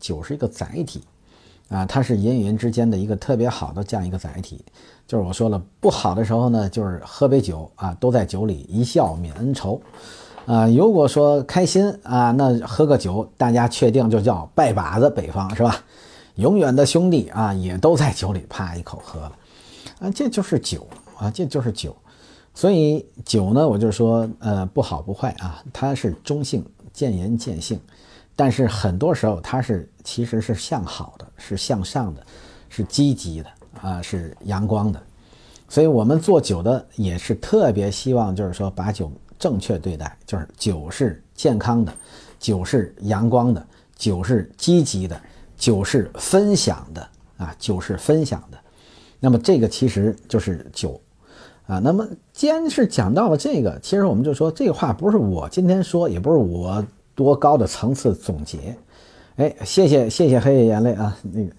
酒是一个载体，啊，它是人与人之间的一个特别好的这样一个载体。就是我说了，不好的时候呢，就是喝杯酒啊，都在酒里一笑泯恩仇，啊，如果说开心啊，那喝个酒，大家确定就叫拜把子，北方是吧？永远的兄弟啊，也都在酒里啪一口喝了，啊，这就是酒啊，这就是酒。所以酒呢，我就说，呃，不好不坏啊，它是中性，见仁见性。但是很多时候，它是其实是向好的，是向上的，是积极的啊，是阳光的。所以我们做酒的也是特别希望，就是说把酒正确对待，就是酒是健康的，酒是阳光的，酒是积极的，酒是分享的啊，酒是分享的。那么这个其实就是酒。啊，那么既然是讲到了这个，其实我们就说这个话不是我今天说，也不是我多高的层次总结。哎，谢谢谢谢黑夜眼泪啊，那个，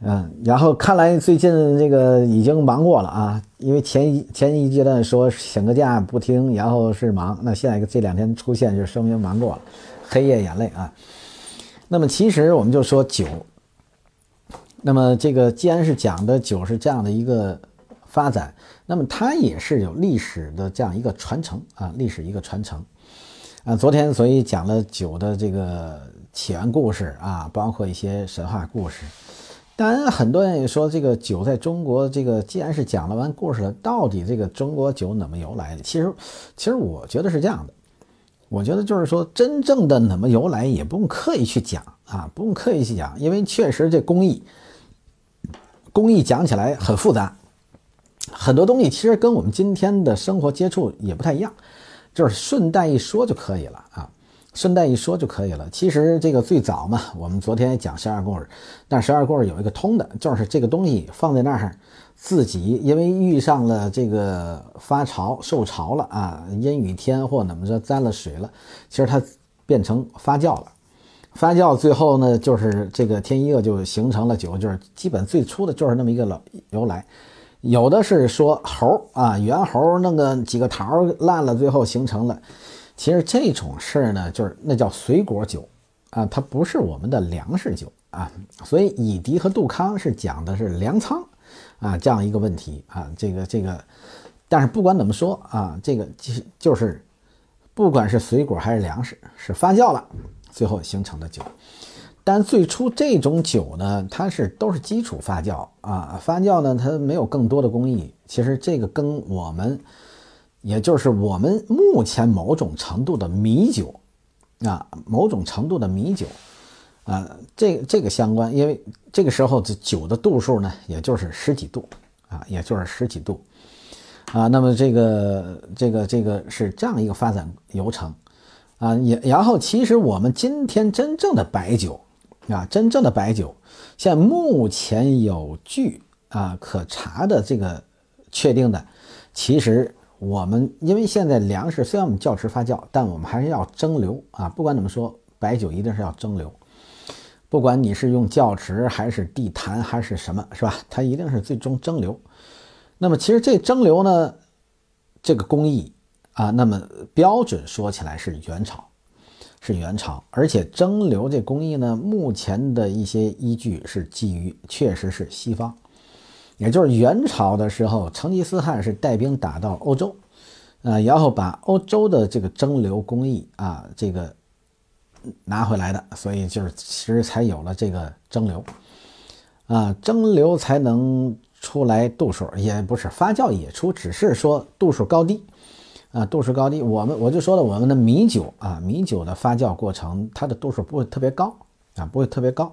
嗯，然后看来最近这个已经忙过了啊，因为前一前一阶段说请个假不听，然后是忙，那现在这两天出现就说明忙过了。黑夜眼泪啊，那么其实我们就说酒，那么这个既然是讲的酒是这样的一个发展。那么它也是有历史的这样一个传承啊，历史一个传承啊。昨天所以讲了酒的这个起源故事啊，包括一些神话故事。当然，很多人也说这个酒在中国，这个既然是讲了完故事了，到底这个中国酒怎么由来的？其实，其实我觉得是这样的。我觉得就是说，真正的怎么由来也不用刻意去讲啊，不用刻意去讲，因为确实这工艺，工艺讲起来很复杂。很多东西其实跟我们今天的生活接触也不太一样，就是顺带一说就可以了啊，顺带一说就可以了。其实这个最早嘛，我们昨天讲十二故事，但十二故事有一个通的，就是这个东西放在那儿，自己因为遇上了这个发潮受潮了啊，阴雨天或怎么着沾了水了，其实它变成发酵了，发酵最后呢，就是这个天一恶就形成了酒，就是基本最初的就是那么一个老由来。有的是说猴儿啊，猿猴弄个几个桃烂了，最后形成了。其实这种事儿呢，就是那叫水果酒啊，它不是我们的粮食酒啊。所以以迪和杜康是讲的是粮仓啊这样一个问题啊，这个这个。但是不管怎么说啊，这个就就是不管是水果还是粮食，是发酵了最后形成的酒。但最初这种酒呢，它是都是基础发酵啊，发酵呢它没有更多的工艺。其实这个跟我们，也就是我们目前某种程度的米酒啊，某种程度的米酒啊，这这个相关。因为这个时候这酒的度数呢，也就是十几度啊，也就是十几度啊。那么这个这个这个是这样一个发展流程啊。也然后其实我们今天真正的白酒。啊，真正的白酒，现目前有据啊可查的这个确定的，其实我们因为现在粮食虽然我们窖池发酵，但我们还是要蒸馏啊。不管怎么说，白酒一定是要蒸馏，不管你是用窖池还是地坛还是什么，是吧？它一定是最终蒸馏。那么其实这蒸馏呢，这个工艺啊，那么标准说起来是元朝。是元朝，而且蒸馏这工艺呢，目前的一些依据是基于确实是西方，也就是元朝的时候，成吉思汗是带兵打到欧洲，呃，然后把欧洲的这个蒸馏工艺啊，这个拿回来的，所以就是其实才有了这个蒸馏，啊，蒸馏才能出来度数，也不是发酵也出，只是说度数高低。啊，度数高低，我们我就说了，我们的米酒啊，米酒的发酵过程，它的度数不会特别高啊，不会特别高。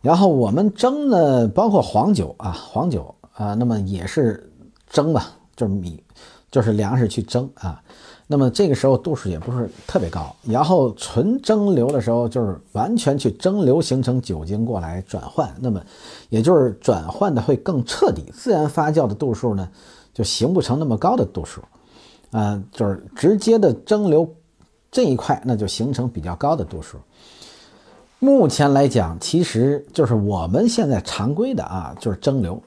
然后我们蒸呢，包括黄酒啊，黄酒啊，那么也是蒸吧，就是米，就是粮食去蒸啊。那么这个时候度数也不是特别高。然后纯蒸馏的时候，就是完全去蒸馏形成酒精过来转换，那么也就是转换的会更彻底。自然发酵的度数呢，就形不成那么高的度数。啊，就是直接的蒸馏这一块，那就形成比较高的度数。目前来讲，其实就是我们现在常规的啊，就是蒸馏，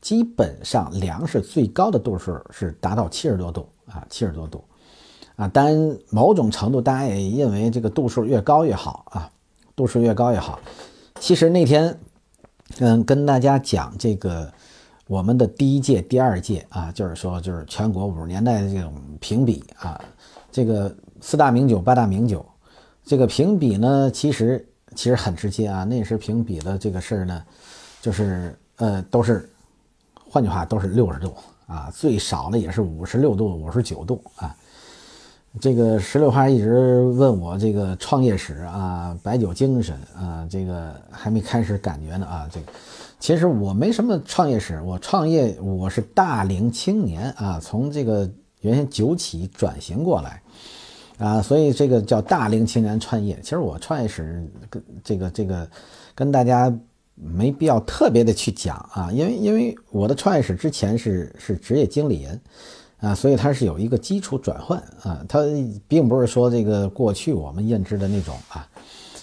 基本上粮食最高的度数是达到七十多度啊，七十多度啊。当然，某种程度大家也认为这个度数越高越好啊，度数越高越好。其实那天，嗯，跟大家讲这个我们的第一届、第二届啊，就是说就是全国五十年代的这种评比啊，这个四大名酒、八大名酒，这个评比呢，其实其实很直接啊。那时评比的这个事儿呢，就是呃，都是，换句话都是六十度。啊，最少的也是五十六度、五十九度啊。这个石榴花一直问我这个创业史啊、白酒精神啊，这个还没开始感觉呢啊。这个其实我没什么创业史，我创业我是大龄青年啊，从这个原先酒企转型过来啊，所以这个叫大龄青年创业。其实我创业史跟这个这个跟大家。没必要特别的去讲啊，因为因为我的创业史之前是是职业经理人，啊，所以它是有一个基础转换啊，它并不是说这个过去我们认知的那种啊，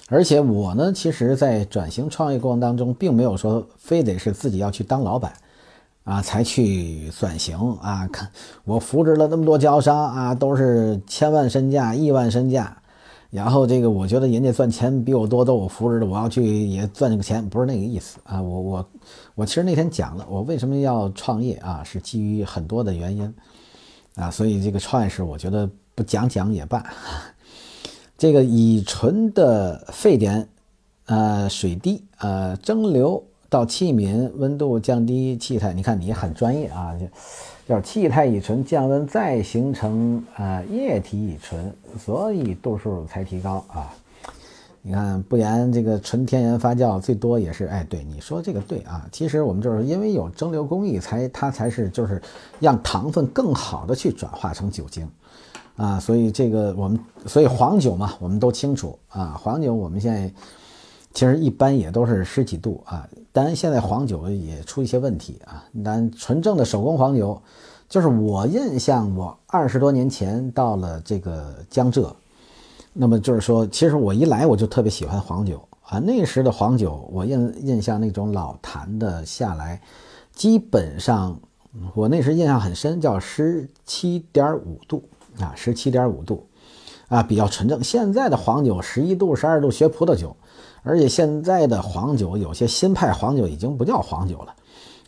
而且我呢，其实在转型创业过程当中，并没有说非得是自己要去当老板啊才去转型啊，看我扶植了那么多经销商啊，都是千万身价、亿万身价。然后这个，我觉得人家赚钱比我多，都我扶持的，我要去也赚这个钱，不是那个意思啊。我我我其实那天讲了，我为什么要创业啊，是基于很多的原因啊。所以这个创业是，我觉得不讲讲也罢。这个乙醇的沸点，呃，水滴，呃，蒸馏到气皿，温度降低气态。你看你很专业啊。叫气态乙醇降温再形成啊液体乙醇，所以度数才提高啊。你看，不然这个纯天然发酵最多也是哎，对你说这个对啊。其实我们就是因为有蒸馏工艺，才它才是就是让糖分更好的去转化成酒精啊。所以这个我们所以黄酒嘛，我们都清楚啊。黄酒我们现在其实一般也都是十几度啊。当然现在黄酒也出一些问题啊。但纯正的手工黄酒。就是我印象，我二十多年前到了这个江浙，那么就是说，其实我一来我就特别喜欢黄酒啊。那时的黄酒，我印印象那种老坛的下来，基本上我那时印象很深，叫十七点五度啊，十七点五度啊，比较纯正。现在的黄酒十一度、十二度学葡萄酒，而且现在的黄酒有些新派黄酒已经不叫黄酒了。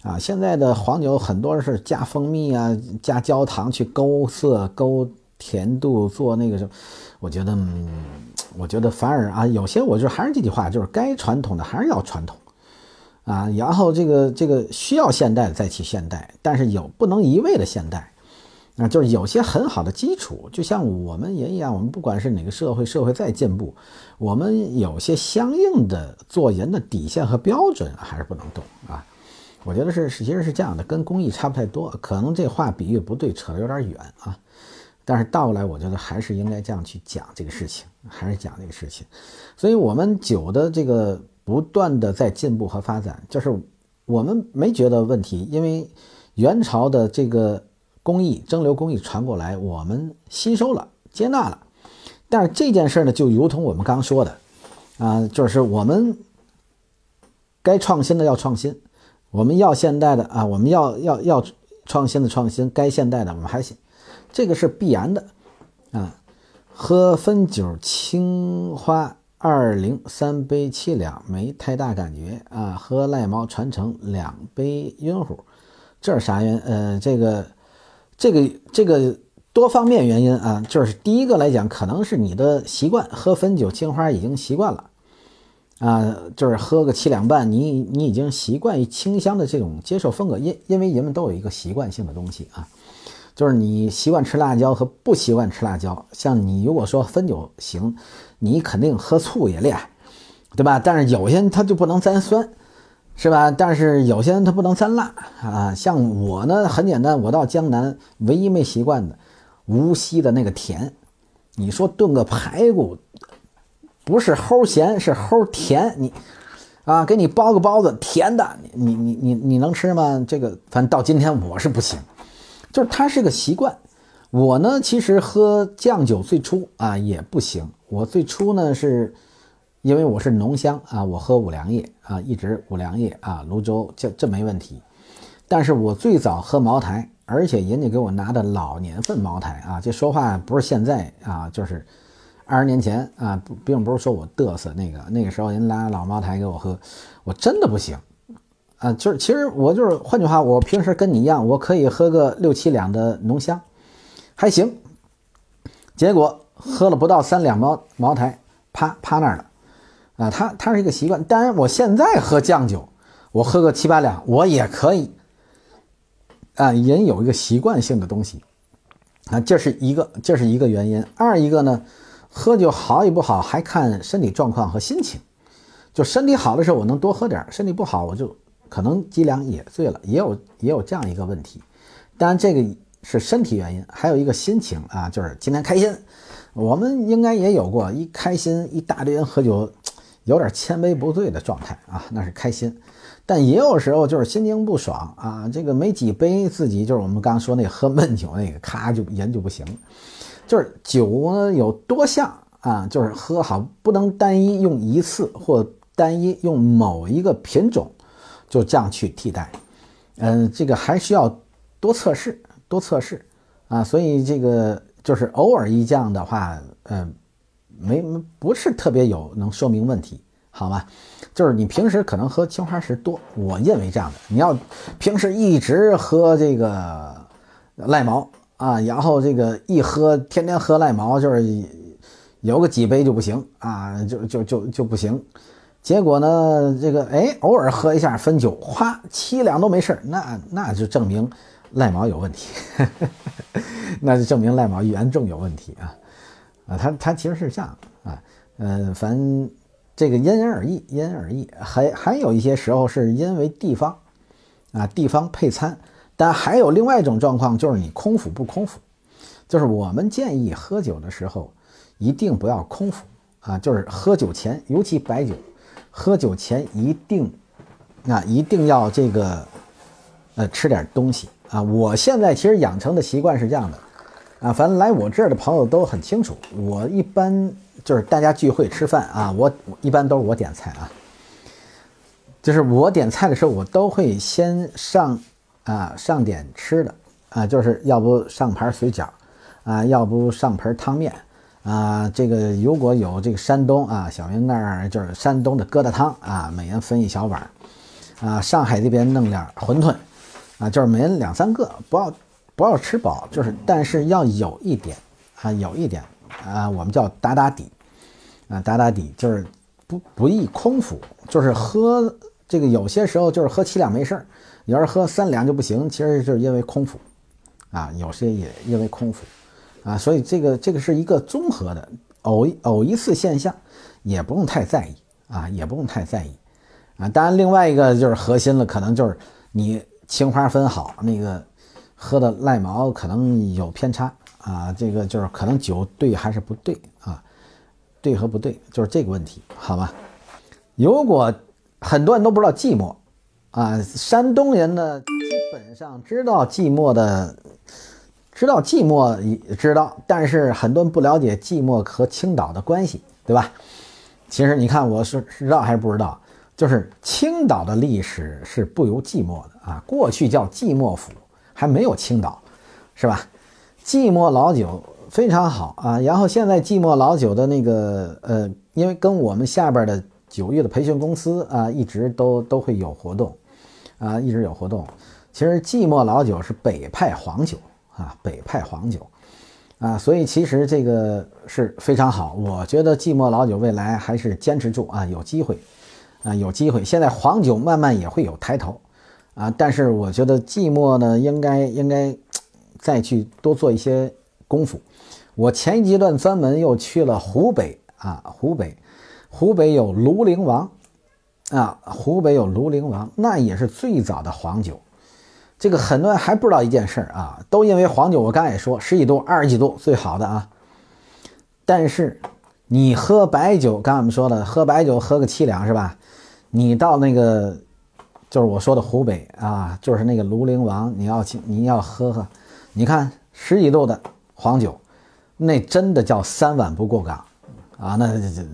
啊，现在的黄酒很多是加蜂蜜啊，加焦糖去勾色、勾甜度，做那个什么。我觉得，嗯我觉得反而啊，有些我就还是这句话，就是该传统的还是要传统啊。然后这个这个需要现代的再去现代，但是有不能一味的现代啊，就是有些很好的基础，就像我们也一样，我们不管是哪个社会，社会再进步，我们有些相应的做人的底线和标准还是不能动啊。我觉得是，其实是这样的，跟公益差不太多。可能这话比喻不对，扯得有点远啊。但是倒过来，我觉得还是应该这样去讲这个事情，还是讲这个事情。所以，我们酒的这个不断的在进步和发展，就是我们没觉得问题，因为元朝的这个工艺蒸馏工艺传过来，我们吸收了、接纳了。但是这件事呢，就如同我们刚说的啊，就是我们该创新的要创新。我们要现代的啊，我们要要要创新的创新，该现代的我们还行，这个是必然的啊。喝汾酒青花二零三杯七两没太大感觉啊，喝赖毛传承两杯晕乎，这是啥原？呃，这个这个这个多方面原因啊，就是第一个来讲，可能是你的习惯，喝汾酒青花已经习惯了。啊，就是喝个七两半，你你已经习惯于清香的这种接受风格，因因为人们都有一个习惯性的东西啊，就是你习惯吃辣椒和不习惯吃辣椒。像你如果说汾酒行，你肯定喝醋也厉害，对吧？但是有些人他就不能沾酸，是吧？但是有些人他不能沾辣啊。像我呢，很简单，我到江南唯一没习惯的，无锡的那个甜，你说炖个排骨。不是齁咸，是齁甜。你，啊，给你包个包子，甜的，你你你你能吃吗？这个，反正到今天我是不行，就是它是个习惯。我呢，其实喝酱酒最初啊也不行。我最初呢是，因为我是浓香啊，我喝五粮液啊，一直五粮液啊，泸州这这没问题。但是我最早喝茅台，而且人家给我拿的老年份茅台啊，这说话不是现在啊，就是。二十年前啊，并不是说我嘚瑟，那个那个时候人拿老茅台给我喝，我真的不行啊。就是其实我就是换句话，我平时跟你一样，我可以喝个六七两的浓香，还行。结果喝了不到三两茅茅台，趴趴那儿了啊。他他是一个习惯，当然我现在喝酱酒，我喝个七八两我也可以啊。人有一个习惯性的东西。啊，这是一个，这是一个原因。二一个呢，喝酒好与不好还看身体状况和心情。就身体好的时候，我能多喝点；身体不好，我就可能几两也醉了，也有也有这样一个问题。当然，这个是身体原因，还有一个心情啊，就是今天开心。我们应该也有过一开心，一大堆人喝酒，有点千杯不醉的状态啊，那是开心。但也有时候就是心情不爽啊，这个没几杯，自己就是我们刚刚说那喝闷酒那个，咔就人就不行。就是酒呢有多项啊，就是喝好不能单一用一次或单一用某一个品种就这样去替代。嗯，这个还需要多测试，多测试啊。所以这个就是偶尔一降的话，嗯，没不是特别有能说明问题。好吧，就是你平时可能喝青花石多，我认为这样的。你要平时一直喝这个赖毛啊，然后这个一喝天天喝赖毛，就是有个几杯就不行啊，就就就就不行。结果呢，这个哎偶尔喝一下汾酒，哗七两都没事那那就证明赖毛有问题，那就证明赖毛严重有问题啊啊，他他其实是这样啊，嗯，反正。这个因人而异，因人而异，还还有一些时候是因为地方，啊，地方配餐，但还有另外一种状况，就是你空腹不空腹，就是我们建议喝酒的时候一定不要空腹啊，就是喝酒前，尤其白酒，喝酒前一定啊一定要这个呃吃点东西啊。我现在其实养成的习惯是这样的啊，反正来我这儿的朋友都很清楚，我一般。就是大家聚会吃饭啊，我一般都是我点菜啊。就是我点菜的时候，我都会先上啊上点吃的啊，就是要不上盘水饺啊，要不上盆汤面啊。这个如果有这个山东啊，小明那儿就是山东的疙瘩汤啊，每人分一小碗啊。上海这边弄点馄饨啊，就是每人两三个，不要不要吃饱，就是但是要有一点啊，有一点。啊，我们叫打打底，啊，打打底就是不不宜空腹，就是喝这个有些时候就是喝七两没事儿，你要是喝三两就不行，其实就是因为空腹，啊，有些也因为空腹，啊，所以这个这个是一个综合的，偶偶一次现象，也不用太在意啊，也不用太在意，啊，当然另外一个就是核心了，可能就是你青花分好，那个喝的赖毛可能有偏差。啊，这个就是可能酒对还是不对啊？对和不对就是这个问题，好吧？如果很多人都不知道寂寞啊，山东人呢基本上知道寂寞的，知道寂寞也知道，但是很多人不了解寂寞和青岛的关系，对吧？其实你看我是知道还是不知道？就是青岛的历史是不由寂寞的啊，过去叫寂寞府，还没有青岛，是吧？寂寞老酒非常好啊，然后现在寂寞老酒的那个呃，因为跟我们下边的酒业的培训公司啊，一直都都会有活动，啊，一直有活动。其实寂寞老酒是北派黄酒啊，北派黄酒啊，所以其实这个是非常好。我觉得寂寞老酒未来还是坚持住啊，有机会啊，有机会。现在黄酒慢慢也会有抬头啊，但是我觉得寂寞呢，应该应该。再去多做一些功夫。我前一阶段专门又去了湖北啊，湖北，湖北有庐陵王啊，湖北有庐陵王，那也是最早的黄酒。这个很多人还不知道一件事儿啊，都因为黄酒，我刚才也说十几度、二十几度最好的啊。但是你喝白酒，刚才我们说了，喝白酒喝个七两是吧？你到那个就是我说的湖北啊，就是那个庐陵王，你要去，你要喝喝。你看十几度的黄酒，那真的叫三碗不过岗啊！那这这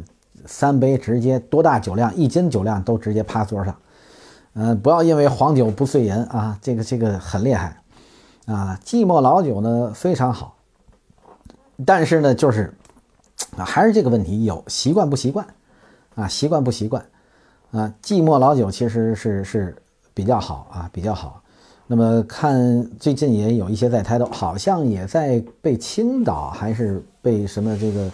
三杯直接多大酒量？一斤酒量都直接趴桌上。嗯，不要因为黄酒不碎人啊，这个这个很厉害啊！寂寞老酒呢非常好，但是呢就是，还是这个问题，有习惯不习惯啊？习惯不习惯啊？寂寞老酒其实是是比较好啊，比较好。那么看最近也有一些在抬头，好像也在被青岛还是被什么这个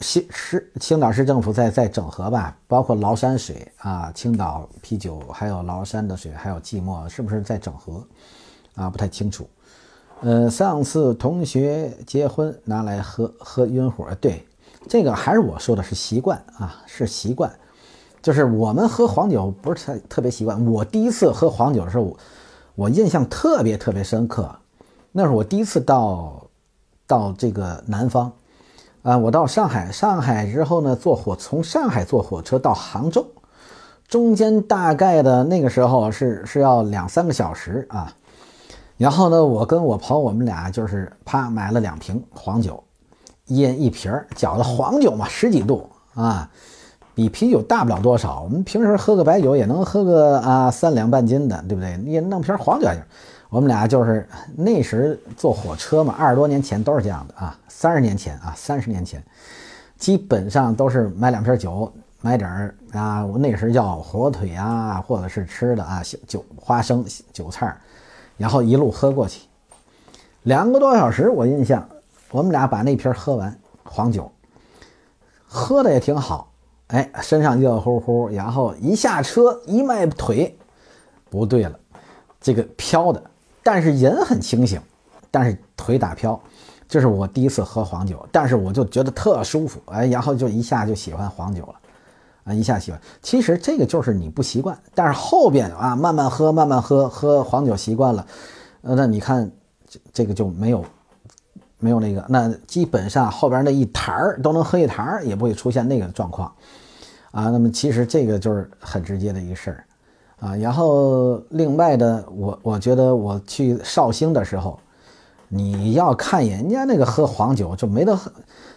新市青岛市政府在在整合吧？包括崂山水啊，青岛啤酒，还有崂山的水，还有寂寞，是不是在整合啊？不太清楚。呃，上次同学结婚拿来喝喝晕火，对，这个还是我说的是习惯啊，是习惯，就是我们喝黄酒不是特特别习惯。我第一次喝黄酒的时候。我印象特别特别深刻，那是我第一次到到这个南方，啊，我到上海，上海之后呢，坐火从上海坐火车到杭州，中间大概的那个时候是是要两三个小时啊，然后呢，我跟我朋友我们俩就是啪买了两瓶黄酒，一人一瓶儿，搅的黄酒嘛，十几度啊。比啤酒大不了多少，我们平时喝个白酒也能喝个啊三两半斤的，对不对？你弄瓶黄酒也行。我们俩就是那时坐火车嘛，二十多年前都是这样的啊，三十年前啊，三十年前，基本上都是买两瓶酒，买点儿啊，我那时叫火腿啊，或者是吃的啊，酒花生韭菜，然后一路喝过去，两个多小时，我印象，我们俩把那瓶喝完黄酒，喝的也挺好。哎，身上热乎乎，然后一下车一迈腿，不对了，这个飘的，但是人很清醒，但是腿打飘，这是我第一次喝黄酒，但是我就觉得特舒服，哎，然后就一下就喜欢黄酒了，啊，一下喜欢。其实这个就是你不习惯，但是后边啊，慢慢喝，慢慢喝，喝黄酒习惯了，呃，那你看这这个就没有。没有那个，那基本上后边那一坛儿都能喝一坛儿，也不会出现那个状况，啊，那么其实这个就是很直接的一个事儿，啊，然后另外的，我我觉得我去绍兴的时候，你要看人家那个喝黄酒就没得喝，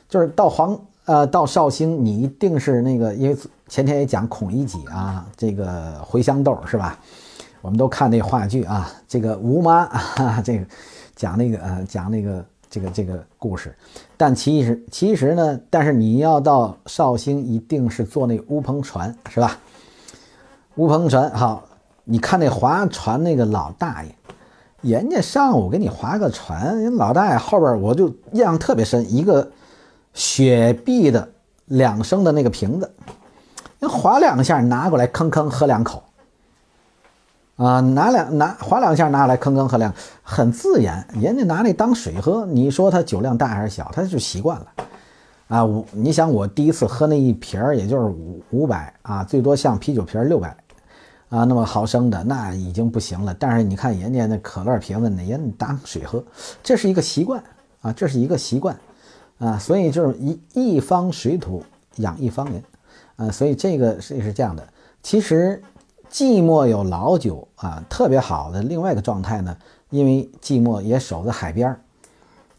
就是到黄呃到绍兴，你一定是那个，因为前天也讲孔乙己啊，这个茴香豆是吧？我们都看那话剧啊，这个吴妈啊，这个讲那个呃讲那个。这个这个故事，但其实其实呢，但是你要到绍兴，一定是坐那乌篷船，是吧？乌篷船好，你看那划船那个老大爷，人家上午给你划个船，人老大爷后边我就印象特别深，一个雪碧的两升的那个瓶子，人划两下拿过来，吭吭喝两口。啊，拿两拿划两下，拿来吭吭喝两，很自然。人家拿那当水喝，你说他酒量大还是小，他就习惯了。啊，我你想我第一次喝那一瓶儿，也就是五五百啊，最多像啤酒瓶六百啊，那么毫升的那已经不行了。但是你看人家那可乐瓶子，那人当水喝，这是一个习惯啊，这是一个习惯啊，所以就是一一方水土养一方人啊，所以这个是是这样的，其实。寂寞有老酒啊，特别好的另外一个状态呢，因为寂寞也守在海边儿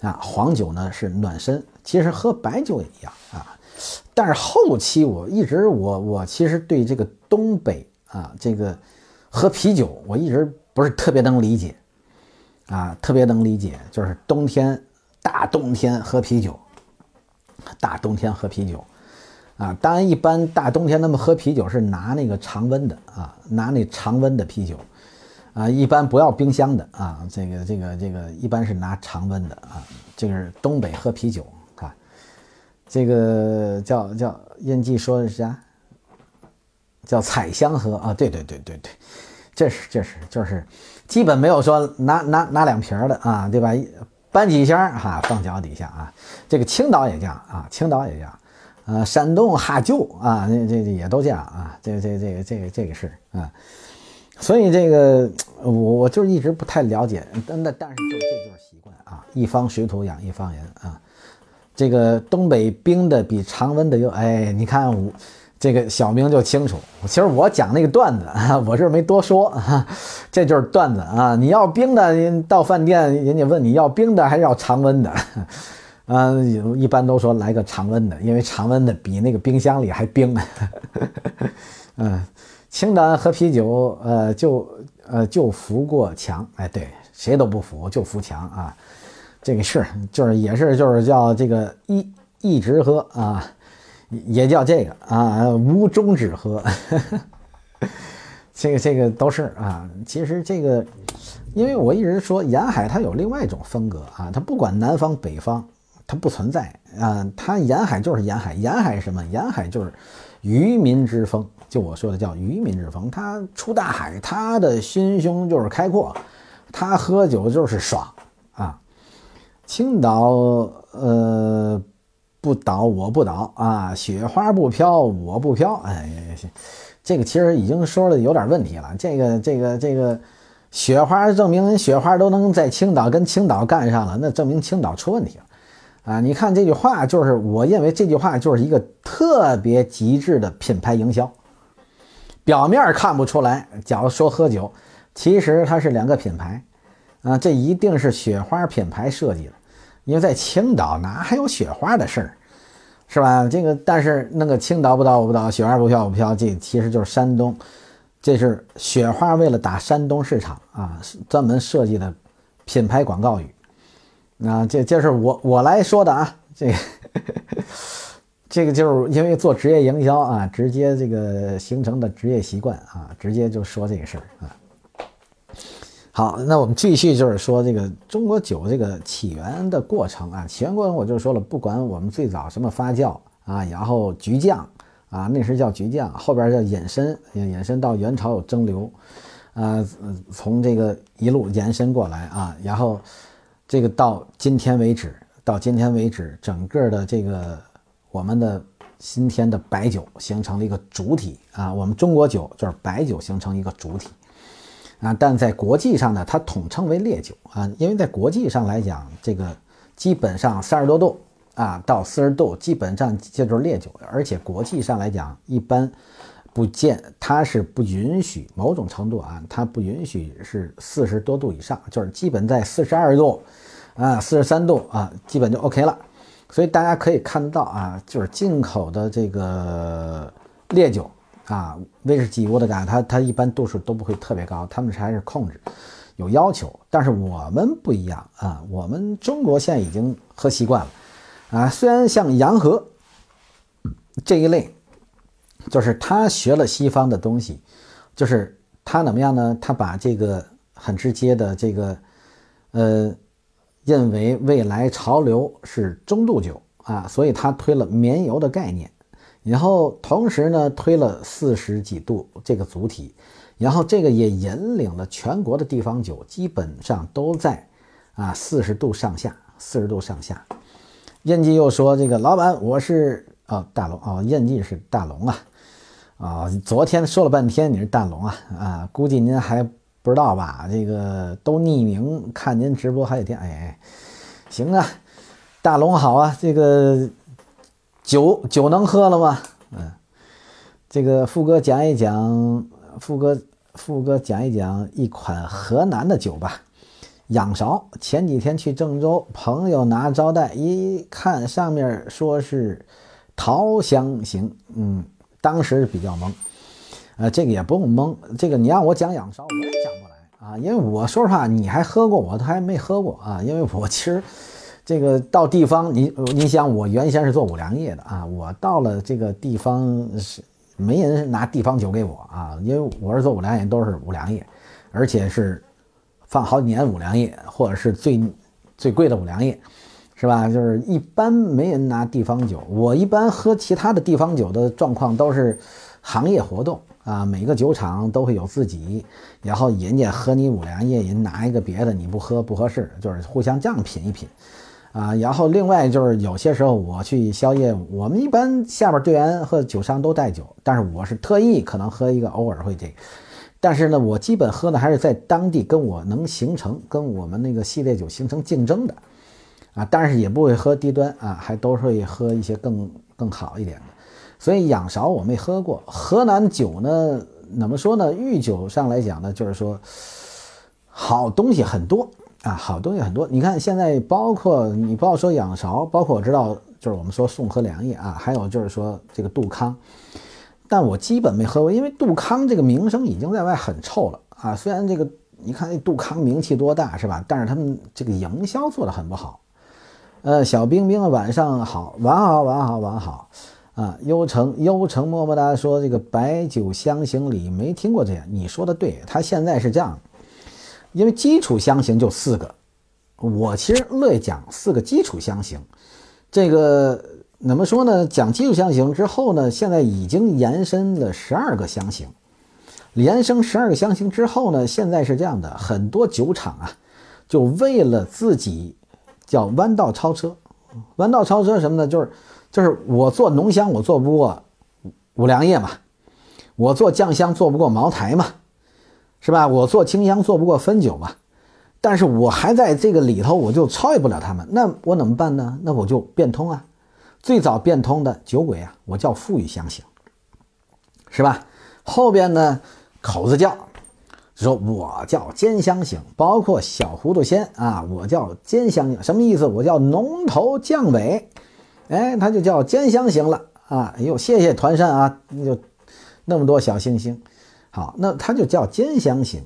啊。黄酒呢是暖身，其实喝白酒也一样啊。但是后期我一直我我其实对这个东北啊这个喝啤酒，我一直不是特别能理解啊，特别能理解，就是冬天大冬天喝啤酒，大冬天喝啤酒。啊，当然，一般大冬天他们喝啤酒是拿那个常温的啊，拿那常温的啤酒，啊，一般不要冰箱的啊，这个这个这个一般是拿常温的啊，这个是东北喝啤酒啊，这个叫叫印记说的是啥？叫采香喝啊，对对对对对，这是这是就是基本没有说拿拿拿两瓶的啊，对吧？搬几箱哈放脚底下啊，这个青岛也这样啊，青岛也这样。啊，山东哈酒啊，这这这也都这样啊，这这这个这个这个是啊，所以这个我我就是一直不太了解，但但但是就这就是习惯啊，一方水土养一方人啊，这个东北冰的比常温的又哎，你看我这个小明就清楚，其实我讲那个段子，我这没多说啊，这就是段子啊，你要冰的，到饭店人家问你要冰的还是要常温的。嗯，一般都说来个常温的，因为常温的比那个冰箱里还冰。嗯，青岛喝啤酒，呃，就呃就扶过墙，哎，对，谁都不服，就扶墙啊。这个是，就是也是，就是叫这个一一直喝啊，也叫这个啊，无终止喝。这个这个都是啊，其实这个，因为我一直说沿海它有另外一种风格啊，它不管南方北方，它不存在啊，它沿海就是沿海，沿海是什么？沿海就是渔民之风，就我说的叫渔民之风。他出大海，他的心胸就是开阔，他喝酒就是爽啊。青岛呃不倒我不倒啊，雪花不飘我不飘，哎呀。这个其实已经说的有点问题了。这个、这个、这个，雪花证明雪花都能在青岛跟青岛干上了，那证明青岛出问题了啊！你看这句话，就是我认为这句话就是一个特别极致的品牌营销。表面看不出来，假如说喝酒，其实它是两个品牌啊，这一定是雪花品牌设计的，因为在青岛哪还有雪花的事儿？是吧？这个，但是那个青岛不倒我不倒，雪花不飘我不飘，这其实就是山东，这是雪花为了打山东市场啊，专门设计的品牌广告语。啊，这这是我我来说的啊，这这个就是因为做职业营销啊，直接这个形成的职业习惯啊，直接就说这个事儿啊。好，那我们继续就是说这个中国酒这个起源的过程啊，起源过程我就说了，不管我们最早什么发酵啊，然后局酱啊，那时叫局酱，后边叫引申，引申到元朝有蒸馏，啊，从这个一路延伸过来啊，然后这个到今天为止，到今天为止，整个的这个我们的今天的白酒形成了一个主体啊，我们中国酒就是白酒形成一个主体。啊，但在国际上呢，它统称为烈酒啊，因为在国际上来讲，这个基本上三十多度啊到四十度，基本上这就是烈酒。而且国际上来讲，一般不见它是不允许某种程度啊，它不允许是四十多度以上，就是基本在四十二度啊、四十三度啊，基本就 OK 了。所以大家可以看到啊，就是进口的这个烈酒。啊，威士忌、伏特加，它它一般度数都不会特别高，他们还是控制，有要求。但是我们不一样啊，我们中国现在已经喝习惯了啊。虽然像洋河这一类，就是他学了西方的东西，就是他怎么样呢？他把这个很直接的这个，呃，认为未来潮流是中度酒啊，所以他推了绵油的概念。然后同时呢，推了四十几度这个主体，然后这个也引领了全国的地方酒，基本上都在啊四十度上下，四十度上下。印记又说：“这个老板，我是哦大龙哦，印记是大龙啊啊！昨天说了半天你是大龙啊啊，估计您还不知道吧？这个都匿名看您直播好几天，哎，行啊，大龙好啊，这个。”酒酒能喝了吗？嗯，这个富哥讲一讲，富哥富哥讲一讲一款河南的酒吧，仰韶。前几天去郑州，朋友拿招待，一看上面说是桃香型，嗯，当时比较懵。呃，这个也不用懵，这个你让我讲仰韶，我啊，因为我说实话，你还喝过，我都还没喝过啊，因为我其实。这个到地方，你你想，我原先是做五粮液的啊，我到了这个地方是没人拿地方酒给我啊，因为我是做五粮液，都是五粮液，而且是放好几年五粮液，或者是最最贵的五粮液，是吧？就是一般没人拿地方酒，我一般喝其他的地方酒的状况都是行业活动啊，每个酒厂都会有自己，然后人家喝你五粮液，人拿一个别的你不喝不合适，就是互相这样品一品。啊，然后另外就是有些时候我去宵夜，我们一般下边队员和酒商都带酒，但是我是特意可能喝一个，偶尔会这个，但是呢，我基本喝的还是在当地跟我能形成跟我们那个系列酒形成竞争的，啊，但是也不会喝低端啊，还都会喝一些更更好一点的，所以仰韶我没喝过，河南酒呢，怎么说呢？御酒上来讲呢，就是说好东西很多。啊，好东西很多。你看现在，包括你不要说仰韶，包括我知道，就是我们说宋河良业啊，还有就是说这个杜康，但我基本没喝过，因为杜康这个名声已经在外很臭了啊。虽然这个你看那杜康名气多大是吧？但是他们这个营销做的很不好呃，小冰冰晚上好，晚好，晚好，晚好。啊，幽城幽城么么哒说这个白酒香型里没听过这样，你说的对，他现在是这样，因为基础香型就四个，我其实乐意讲四个基础香型，这个怎么说呢？讲基础香型之后呢，现在已经延伸了十二个香型，连升十二个香型之后呢，现在是这样的，很多酒厂啊，就为了自己叫弯道超车，弯道超车什么呢？就是。就是我做浓香，我做不过五粮液嘛；我做酱香做不过茅台嘛，是吧？我做清香做不过汾酒嘛。但是我还在这个里头，我就超越不了他们。那我怎么办呢？那我就变通啊！最早变通的酒鬼啊，我叫富裕香型，是吧？后边呢，口子叫说我叫兼香型，包括小糊涂仙啊，我叫兼香型，什么意思？我叫浓头酱尾。哎，它就叫兼香型了啊！哎呦，谢谢团山啊，那就那么多小星星。好，那它就叫兼香型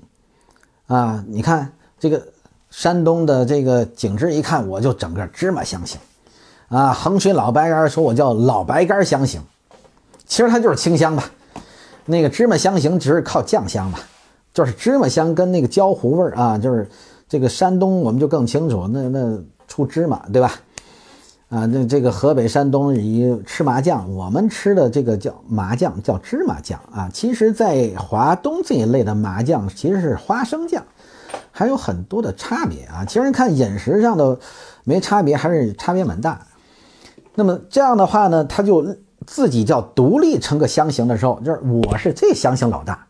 啊！你看这个山东的这个景致，一看我就整个芝麻香型啊。衡水老白干说我叫老白干香型，其实它就是清香吧。那个芝麻香型只是靠酱香吧，就是芝麻香跟那个焦糊味儿啊，就是这个山东我们就更清楚，那那出芝麻对吧？啊，那这个河北、山东以吃麻酱，我们吃的这个叫麻酱，叫芝麻酱啊。其实，在华东这一类的麻酱其实是花生酱，还有很多的差别啊。其实看饮食上的没差别，还是差别蛮大。那么这样的话呢，他就自己叫独立成个香型的时候，就是我是这香型老大，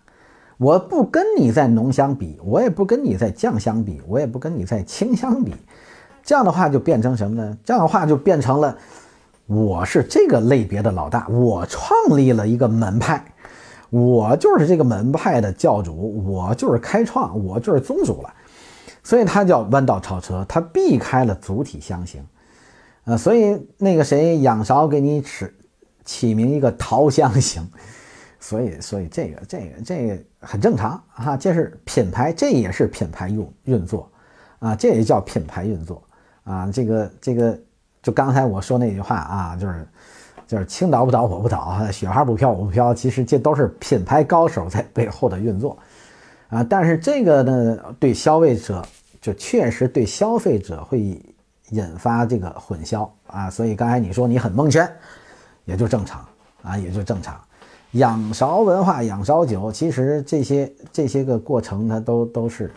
我不跟你在浓香比，我也不跟你在酱香比，我也不跟你在清香比。这样的话就变成什么呢？这样的话就变成了，我是这个类别的老大，我创立了一个门派，我就是这个门派的教主，我就是开创，我就是宗主了。所以他叫弯道超车，他避开了主体相形，呃，所以那个谁仰韶给你起起名一个桃香型，所以所以这个这个这个很正常哈，这是品牌，这也是品牌运运作啊，这也叫品牌运作。啊，这个这个，就刚才我说那句话啊，就是就是青岛不倒我不倒，雪花不飘我不飘，其实这都是品牌高手在背后的运作啊。但是这个呢，对消费者就确实对消费者会引发这个混淆啊。所以刚才你说你很蒙圈，也就正常啊，也就正常。仰韶文化、仰韶酒，其实这些这些个过程，它都都是。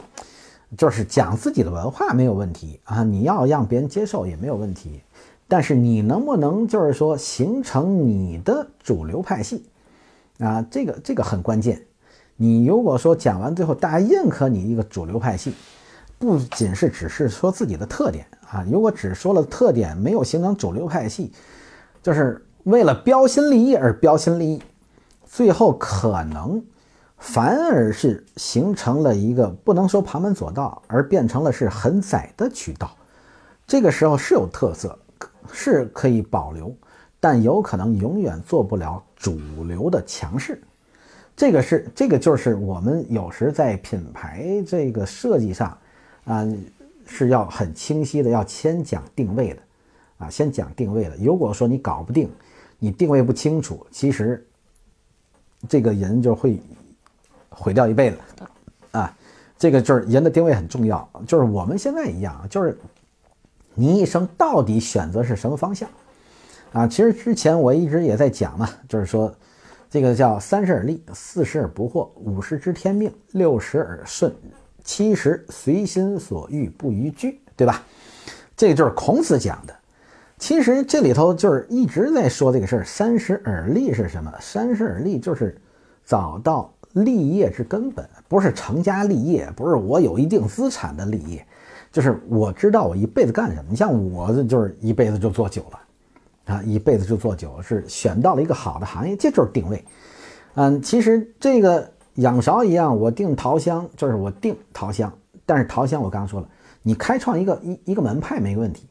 就是讲自己的文化没有问题啊，你要让别人接受也没有问题，但是你能不能就是说形成你的主流派系啊？这个这个很关键。你如果说讲完最后大家认可你一个主流派系，不仅是只是说自己的特点啊，如果只说了特点没有形成主流派系，就是为了标新立异而标新立异，最后可能。反而是形成了一个不能说旁门左道，而变成了是很窄的渠道。这个时候是有特色，是可以保留，但有可能永远做不了主流的强势。这个是这个就是我们有时在品牌这个设计上，啊，是要很清晰的，要先讲定位的，啊，先讲定位的。如果说你搞不定，你定位不清楚，其实这个人就会。毁掉一辈子，啊，这个就是人的定位很重要，就是我们现在一样，就是你一生到底选择是什么方向，啊，其实之前我一直也在讲嘛，就是说这个叫三十而立，四十而不惑，五十知天命，六十而顺，七十随心所欲不逾矩，对吧？这个就是孔子讲的。其实这里头就是一直在说这个事儿，三十而立是什么？三十而立就是找到。立业之根本不是成家立业，不是我有一定资产的立业，就是我知道我一辈子干什么。你像我这就是一辈子就做酒了，啊，一辈子就做酒，是选到了一个好的行业，这就是定位。嗯，其实这个仰韶一样，我定桃香就是我定桃香，但是桃香我刚刚说了，你开创一个一一个门派没问题，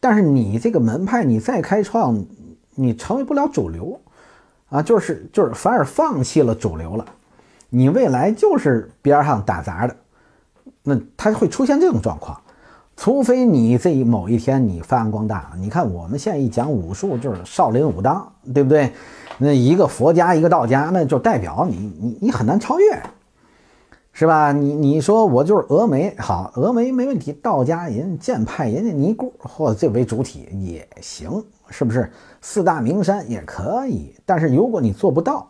但是你这个门派你再开创，你成为不了主流，啊，就是就是反而放弃了主流了。你未来就是边上打杂的，那它会出现这种状况。除非你这某一天你发扬光大。你看我们现在一讲武术，就是少林武当，对不对？那一个佛家，一个道家，那就代表你你你很难超越，是吧？你你说我就是峨眉，好，峨眉没问题，道家人剑派人家尼姑或者这为主体也行，是不是？四大名山也可以，但是如果你做不到，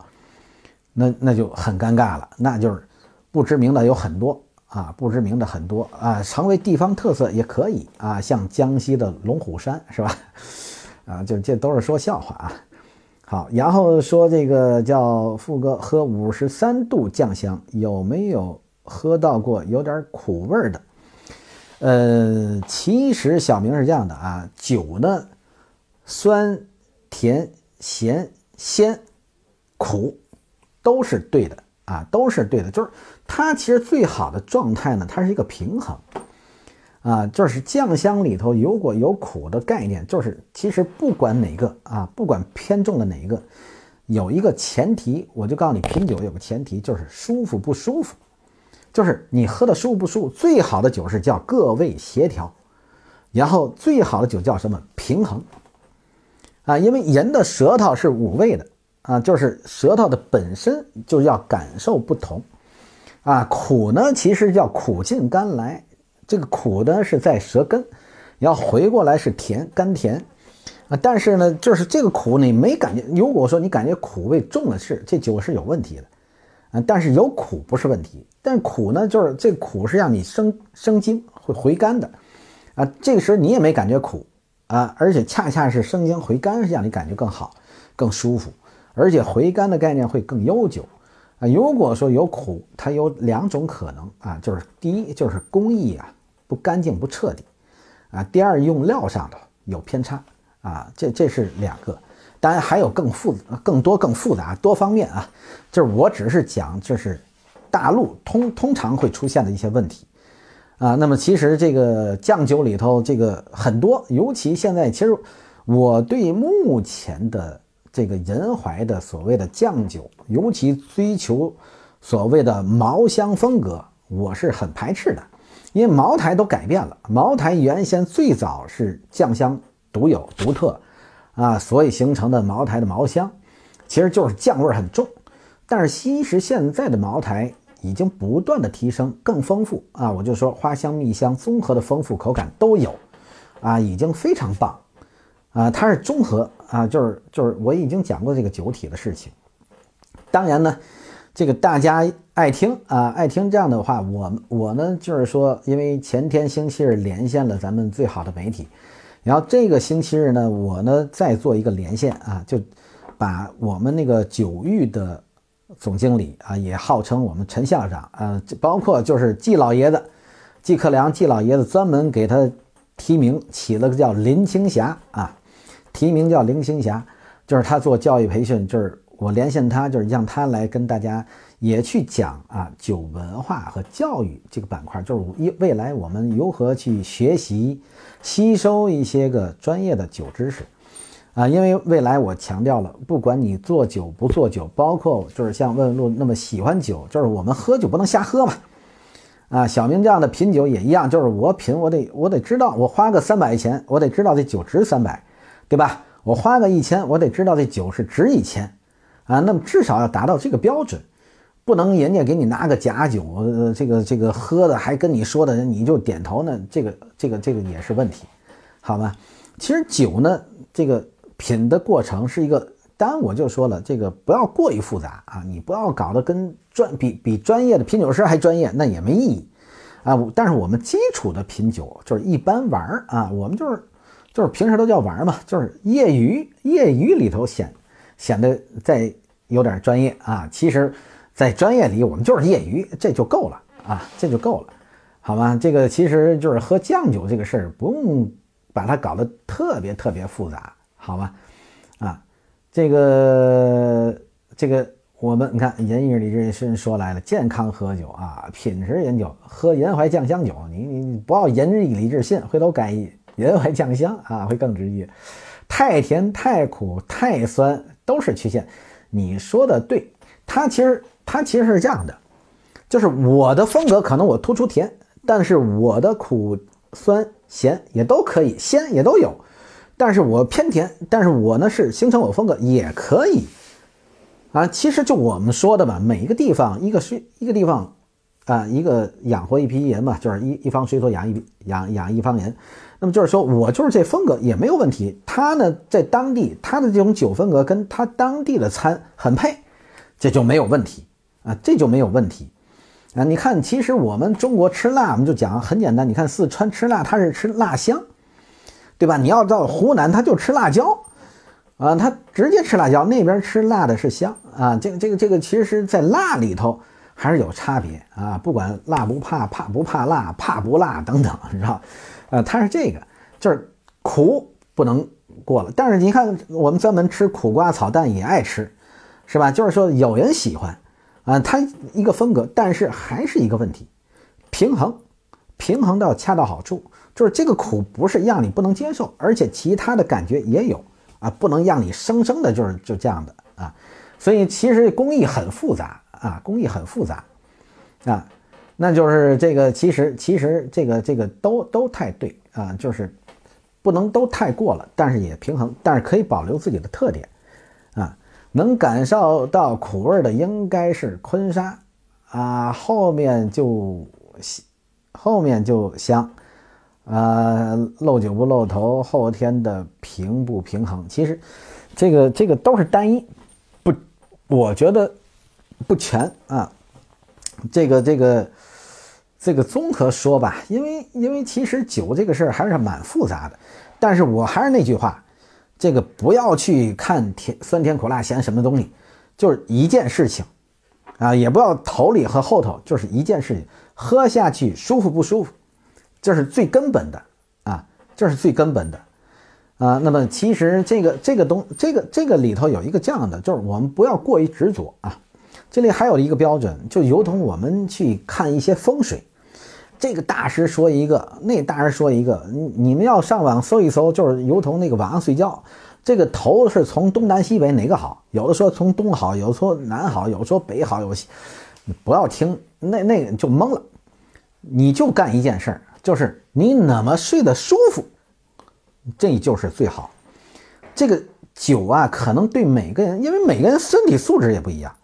那那就很尴尬了，那就是不知名的有很多啊，不知名的很多啊，成为地方特色也可以啊，像江西的龙虎山，是吧？啊，就这都是说笑话啊。好，然后说这个叫富哥喝五十三度酱香，有没有喝到过有点苦味的？呃，其实小明是这样的啊，酒呢，酸、甜、咸、鲜、苦，都是对的啊，都是对的。就是它其实最好的状态呢，它是一个平衡。啊，就是酱香里头如果有苦的概念，就是其实不管哪个啊，不管偏重的哪一个，有一个前提，我就告诉你，品酒有个前提就是舒服不舒服，就是你喝的舒不舒服。最好的酒是叫各味协调，然后最好的酒叫什么平衡啊？因为人的舌头是五味的啊，就是舌头的本身就要感受不同啊。苦呢，其实叫苦尽甘来。这个苦呢是在舌根，要回过来是甜甘甜啊，但是呢，就是这个苦你没感觉。如果说你感觉苦味重了，是这酒是有问题的啊。但是有苦不是问题，但苦呢，就是这苦是让你生生津会回甘的啊。这个时候你也没感觉苦啊，而且恰恰是生津回甘是让你感觉更好、更舒服，而且回甘的概念会更悠久。啊，如果说有苦，它有两种可能啊，就是第一就是工艺啊。不干净不彻底，啊，第二用料上头有偏差啊，这这是两个，当然还有更复更多更复杂多方面啊，就是我只是讲就是大陆通通常会出现的一些问题啊，那么其实这个酱酒里头这个很多，尤其现在其实我对目前的这个人怀的所谓的酱酒，尤其追求所谓的茅香风格，我是很排斥的。因为茅台都改变了，茅台原先最早是酱香独有、独特，啊，所以形成的茅台的茅香，其实就是酱味很重。但是其实现在的茅台已经不断的提升，更丰富啊，我就说花香、蜜香综合的丰富口感都有，啊，已经非常棒，啊，它是综合啊，就是就是我已经讲过这个酒体的事情。当然呢。这个大家爱听啊，爱听这样的话，我我呢就是说，因为前天星期日连线了咱们最好的媒体，然后这个星期日呢，我呢再做一个连线啊，就把我们那个酒域的总经理啊，也号称我们陈校长啊，包括就是季老爷子季克良季老爷子专门给他提名起了个叫林青霞啊，提名叫林青霞，就是他做教育培训就是。我连线他，就是让他来跟大家也去讲啊酒文化和教育这个板块，就是一未来我们如何去学习、吸收一些个专业的酒知识啊。因为未来我强调了，不管你做酒不做酒，包括就是像问问路那么喜欢酒，就是我们喝酒不能瞎喝嘛。啊，小明这样的品酒也一样，就是我品我得我得知道，我花个三百块钱，我得知道这酒值三百，对吧？我花个一千，我得知道这酒是值一千。啊，那么至少要达到这个标准，不能人家给你拿个假酒，呃，这个这个喝的还跟你说的，你就点头呢，这个这个这个也是问题，好吧？其实酒呢，这个品的过程是一个，当然我就说了，这个不要过于复杂啊，你不要搞得跟专比比专业的品酒师还专业，那也没意义啊。但是我们基础的品酒就是一般玩儿啊，我们就是就是平时都叫玩嘛，就是业余业余里头显。显得再有点专业啊，其实，在专业里我们就是业余，这就够了啊，这就够了，好吧？这个其实就是喝酱酒这个事儿，不用把它搞得特别特别复杂，好吧？啊，这个这个我们你看，人日李志新说来了，健康喝酒啊，品质饮酒，喝延怀酱香酒，你你不要人日李志信，回头改仁怀酱香啊，会更直接。太甜、太苦、太酸。都是曲线，你说的对，它其实它其实是这样的，就是我的风格可能我突出甜，但是我的苦酸咸也都可以，鲜也都有。但是我偏甜，但是我呢是形成我风格也可以啊。其实就我们说的吧，每一个地方一个水一个地方啊，一个养活一批人嘛，就是一一方水土养一养养一方人。那么就是说我就是这风格也没有问题。他呢在当地他的这种酒风格跟他当地的餐很配，这就没有问题啊，这就没有问题啊。你看，其实我们中国吃辣，我们就讲很简单。你看四川吃辣，它是吃辣香。对吧？你要到湖南，他就吃辣椒，啊，他直接吃辣椒，那边吃辣的是香啊。这个这个这个，其实，在辣里头还是有差别啊。不管辣不怕，怕不怕辣，怕不辣等等，是吧？呃，它是这个，就是苦不能过了。但是你看，我们专门吃苦瓜炒蛋也爱吃，是吧？就是说有人喜欢啊，它一个风格，但是还是一个问题，平衡，平衡到恰到好处。就是这个苦不是让你不能接受，而且其他的感觉也有啊，不能让你生生的就是就这样的啊，所以其实工艺很复杂啊，工艺很复杂啊，那就是这个其实其实这个这个都都太对啊，就是不能都太过了，但是也平衡，但是可以保留自己的特点啊，能感受到苦味的应该是坤沙啊，后面就后面就香。啊，漏酒不漏头，后天的平不平衡，其实这个这个都是单一，不，我觉得不全啊。这个这个这个综合说吧，因为因为其实酒这个事儿还是蛮复杂的，但是我还是那句话，这个不要去看甜酸甜苦辣咸什么东西，就是一件事情啊，也不要头里和后头，就是一件事情，喝下去舒服不舒服。这是最根本的啊，这是最根本的啊。那么其实这个这个东这个这个里头有一个这样的，就是我们不要过于执着啊。这里还有一个标准，就如同我们去看一些风水，这个大师说一个，那大师说一个，你你们要上网搜一搜，就是如同那个晚上睡觉，这个头是从东南西北哪个好？有的说从东好，有的说南好，有的说北好，有西，不要听那那个就懵了，你就干一件事儿。就是你怎么睡得舒服，这就是最好。这个酒啊，可能对每个人，因为每个人身体素质也不一样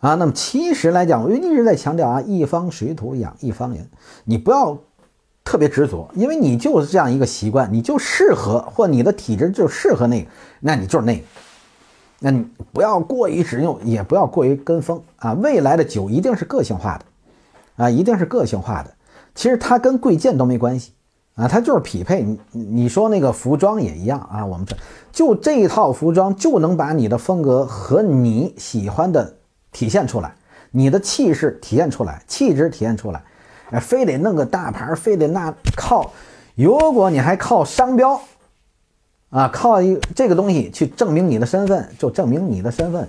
啊。那么其实来讲，我一直在强调啊，一方水土养一方人，你不要特别执着，因为你就是这样一个习惯，你就适合，或你的体质就适合那个，那你就是那个。那你不要过于执拗，也不要过于跟风啊。未来的酒一定是个性化的啊，一定是个性化的。其实它跟贵贱都没关系啊，它就是匹配你。你说那个服装也一样啊，我们这就这一套服装就能把你的风格和你喜欢的体现出来，你的气势体现出来，气质体现出来。哎，非得弄个大牌，非得那靠。如果你还靠商标啊，靠一这个东西去证明你的身份，就证明你的身份，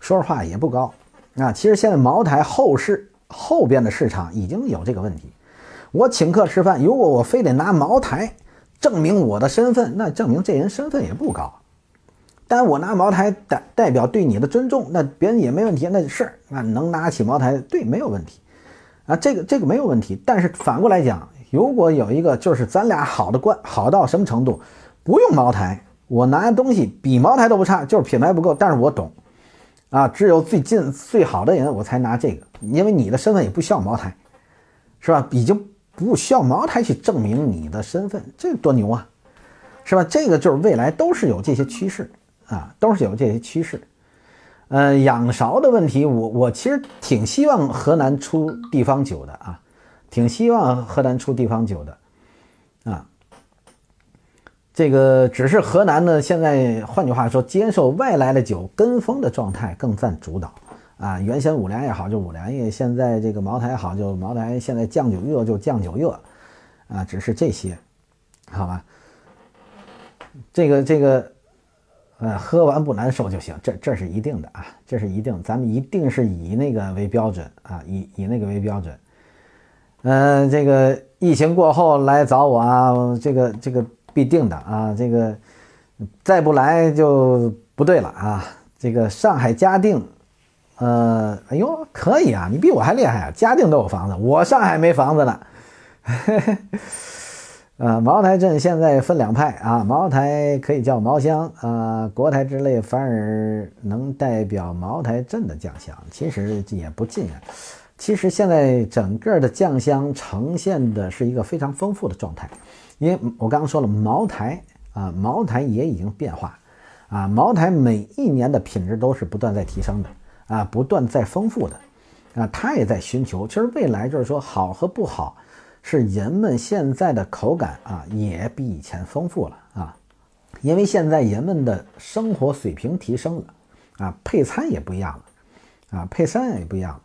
说实话也不高啊。其实现在茅台后市后边的市场已经有这个问题。我请客吃饭，如果我非得拿茅台证明我的身份，那证明这人身份也不高。但我拿茅台代代表对你的尊重，那别人也没问题。那是那能拿起茅台，对，没有问题啊，这个这个没有问题。但是反过来讲，如果有一个就是咱俩好的关好到什么程度，不用茅台，我拿东西比茅台都不差，就是品牌不够，但是我懂啊，只有最近最好的人我才拿这个，因为你的身份也不需要茅台，是吧？已经。不需要茅台去证明你的身份，这多牛啊，是吧？这个就是未来都是有这些趋势啊，都是有这些趋势。呃，仰韶的问题，我我其实挺希望河南出地方酒的啊，挺希望河南出地方酒的啊。这个只是河南呢，现在换句话说，接受外来的酒跟风的状态更占主导。啊，原先五粮液好就五粮液，现在这个茅台好就茅台，现在酱酒热就酱酒热，啊，只是这些，好吧？这个这个，呃，喝完不难受就行，这这是一定的啊，这是一定，咱们一定是以那个为标准啊，以以那个为标准。嗯，这个疫情过后来找我啊，这个这个必定的啊，这个再不来就不对了啊，这个上海嘉定。呃，哎呦，可以啊，你比我还厉害啊！嘉定都有房子，我上海没房子呢。呃，茅台镇现在分两派啊，茅台可以叫茅香啊，国台之类反而能代表茅台镇的酱香，其实也不尽然。其实现在整个的酱香呈现的是一个非常丰富的状态，因为我刚刚说了，茅台啊，茅台也已经变化啊，茅台每一年的品质都是不断在提升的啊，不断在丰富的啊，它也在寻求。其实未来就是说好和不好。是人们现在的口感啊，也比以前丰富了啊，因为现在人们的生活水平提升了啊，配餐也不一样了啊，配餐也不一样了。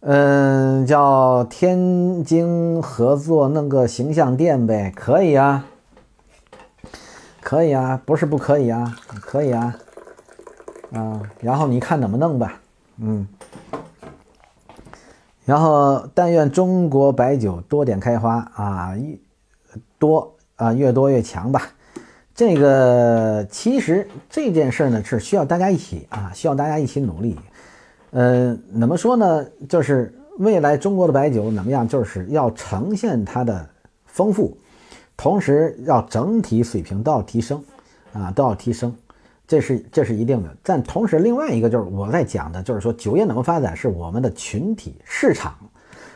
嗯，叫天津合作弄个形象店呗，可以啊，可以啊，不是不可以啊，可以啊，啊，然后你看怎么弄吧，嗯。然后，但愿中国白酒多点开花啊，越多啊，越多越强吧。这个其实这件事呢，是需要大家一起啊，需要大家一起努力。呃，怎么说呢？就是未来中国的白酒怎么样？就是要呈现它的丰富，同时要整体水平都要提升啊，都要提升。这是这是一定的，但同时另外一个就是我在讲的，就是说酒业怎么发展，是我们的群体市场，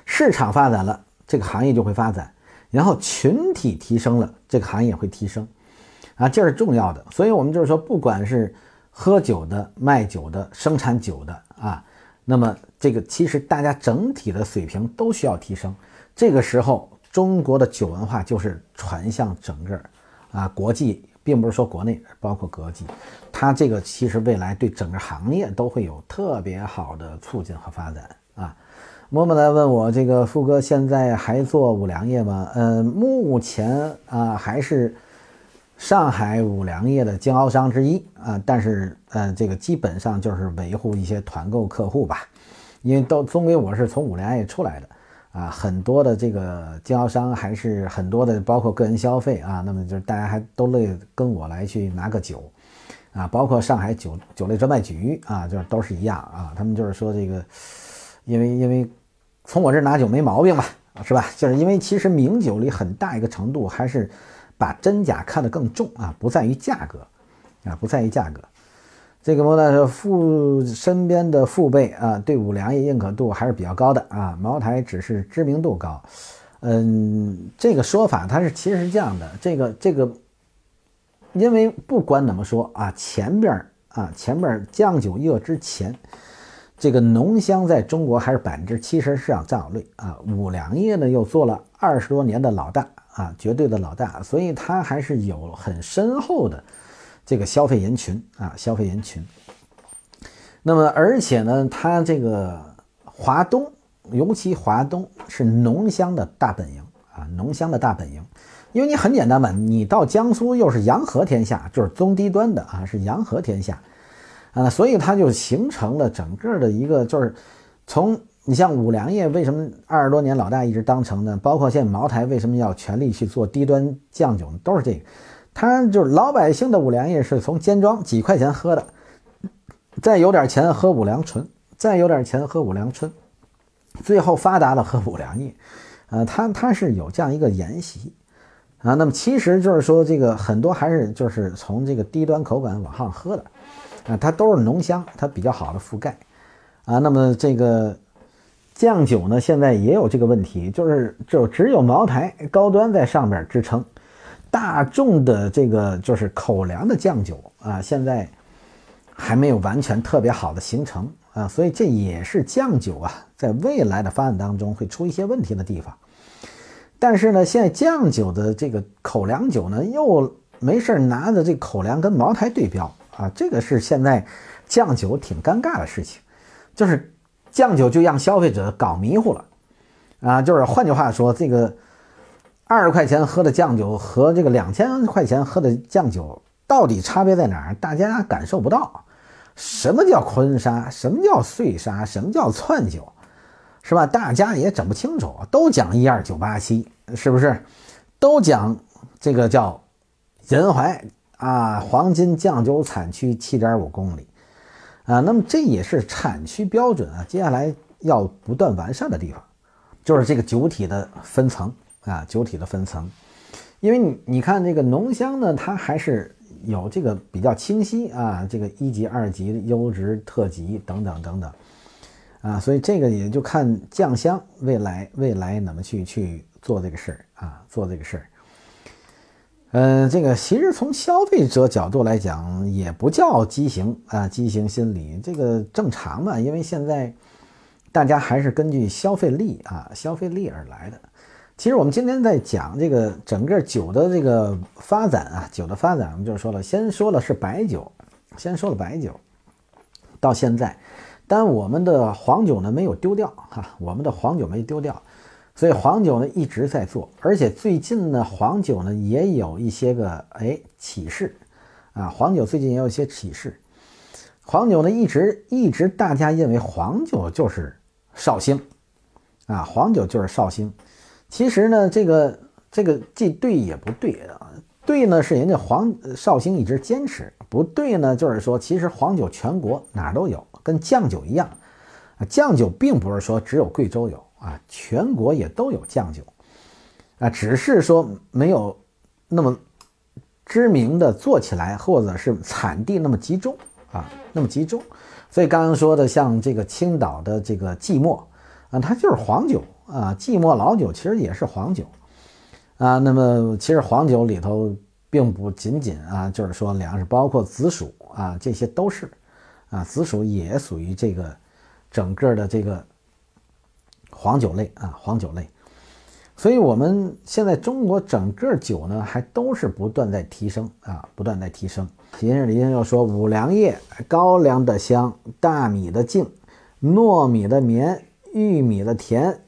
市场发展了，这个行业就会发展，然后群体提升了，这个行业会提升，啊，这是重要的。所以我们就是说，不管是喝酒的、卖酒的、生产酒的啊，那么这个其实大家整体的水平都需要提升。这个时候，中国的酒文化就是传向整个啊国际。并不是说国内，包括国际，它这个其实未来对整个行业都会有特别好的促进和发展啊。默默来问我这个富哥现在还做五粮液吗？嗯，目前啊还是上海五粮液的经销商之一啊，但是呃这个基本上就是维护一些团购客户吧，因为都终归我是从五粮液出来的。啊，很多的这个经销商还是很多的，包括个人消费啊，那么就是大家还都乐意跟我来去拿个酒，啊，包括上海酒酒类专卖局啊，就是都是一样啊，他们就是说这个，因为因为从我这拿酒没毛病吧，是吧？就是因为其实名酒里很大一个程度还是把真假看得更重啊，不在于价格啊，不在于价格。这个呢是父身边的父辈啊，对五粮液认可度还是比较高的啊。茅台只是知名度高，嗯，这个说法它是其实是这样的。这个这个，因为不管怎么说啊，前边啊前边酱酒业之前，这个浓香在中国还是百分之七十市场占有率啊。五粮液呢又做了二十多年的老大啊，绝对的老大，所以它还是有很深厚的。这个消费人群啊，消费人群。那么，而且呢，它这个华东，尤其华东是浓香的大本营啊，浓香的大本营。因为你很简单嘛，你到江苏又是洋河天下，就是中低端的啊，是洋河天下啊，所以它就形成了整个的一个，就是从你像五粮液为什么二十多年老大一直当成呢？包括现在茅台为什么要全力去做低端酱酒呢？都是这个。他就是老百姓的五粮液是从尖庄几块钱喝的，再有点钱喝五粮醇，再有点钱喝五粮春，最后发达了喝五粮液，呃，他他是有这样一个沿袭啊。那么其实就是说这个很多还是就是从这个低端口感往上喝的啊，它都是浓香，它比较好的覆盖啊。那么这个酱酒呢，现在也有这个问题，就是就只有茅台高端在上边支撑。大众的这个就是口粮的酱酒啊，现在还没有完全特别好的形成啊，所以这也是酱酒啊在未来的发展当中会出一些问题的地方。但是呢，现在酱酒的这个口粮酒呢，又没事拿着这口粮跟茅台对标啊，这个是现在酱酒挺尴尬的事情，就是酱酒就让消费者搞迷糊了啊，就是换句话说这个。二十块钱喝的酱酒和这个两千块钱喝的酱酒到底差别在哪儿？大家感受不到。什么叫坤沙？什么叫碎沙？什么叫窜酒？是吧？大家也整不清楚。都讲一二九八七，是不是？都讲这个叫仁怀啊，黄金酱酒产区七点五公里啊。那么这也是产区标准啊。接下来要不断完善的地方，就是这个酒体的分层。啊，酒体的分层。因为你你看这个浓香呢，它还是有这个比较清晰啊，这个一级、二级、优质、特级等等等等啊，所以这个也就看酱香未来未来怎么去去做这个事儿啊，做这个事儿。嗯，这个其实从消费者角度来讲，也不叫畸形啊，畸形心理这个正常嘛，因为现在大家还是根据消费力啊，消费力而来的。其实我们今天在讲这个整个酒的这个发展啊，酒的发展，我们就是说了，先说了是白酒，先说了白酒，到现在，但我们的黄酒呢没有丢掉哈，我们的黄酒没丢掉，所以黄酒呢一直在做，而且最近呢黄酒呢也有一些个哎启示啊，黄酒最近也有一些启示，黄酒呢一直一直大家认为黄酒就是绍兴啊，黄酒就是绍兴。其实呢，这个这个既对也不对啊。对呢，是人家黄绍兴一直坚持；不对呢，就是说，其实黄酒全国哪儿都有，跟酱酒一样啊。酱酒并不是说只有贵州有啊，全国也都有酱酒啊，只是说没有那么知名的做起来，或者是产地那么集中啊，那么集中。所以刚刚说的，像这个青岛的这个寂寞啊，它就是黄酒。啊，寂寞老酒其实也是黄酒，啊，那么其实黄酒里头并不仅仅啊，就是说粮食，包括紫薯啊，这些都是，啊，紫薯也属于这个整个的这个黄酒类啊，黄酒类。所以我们现在中国整个酒呢，还都是不断在提升啊，不断在提升。秦日林又说，五粮液，高粱的香，大米的净，糯米的绵，玉米的甜。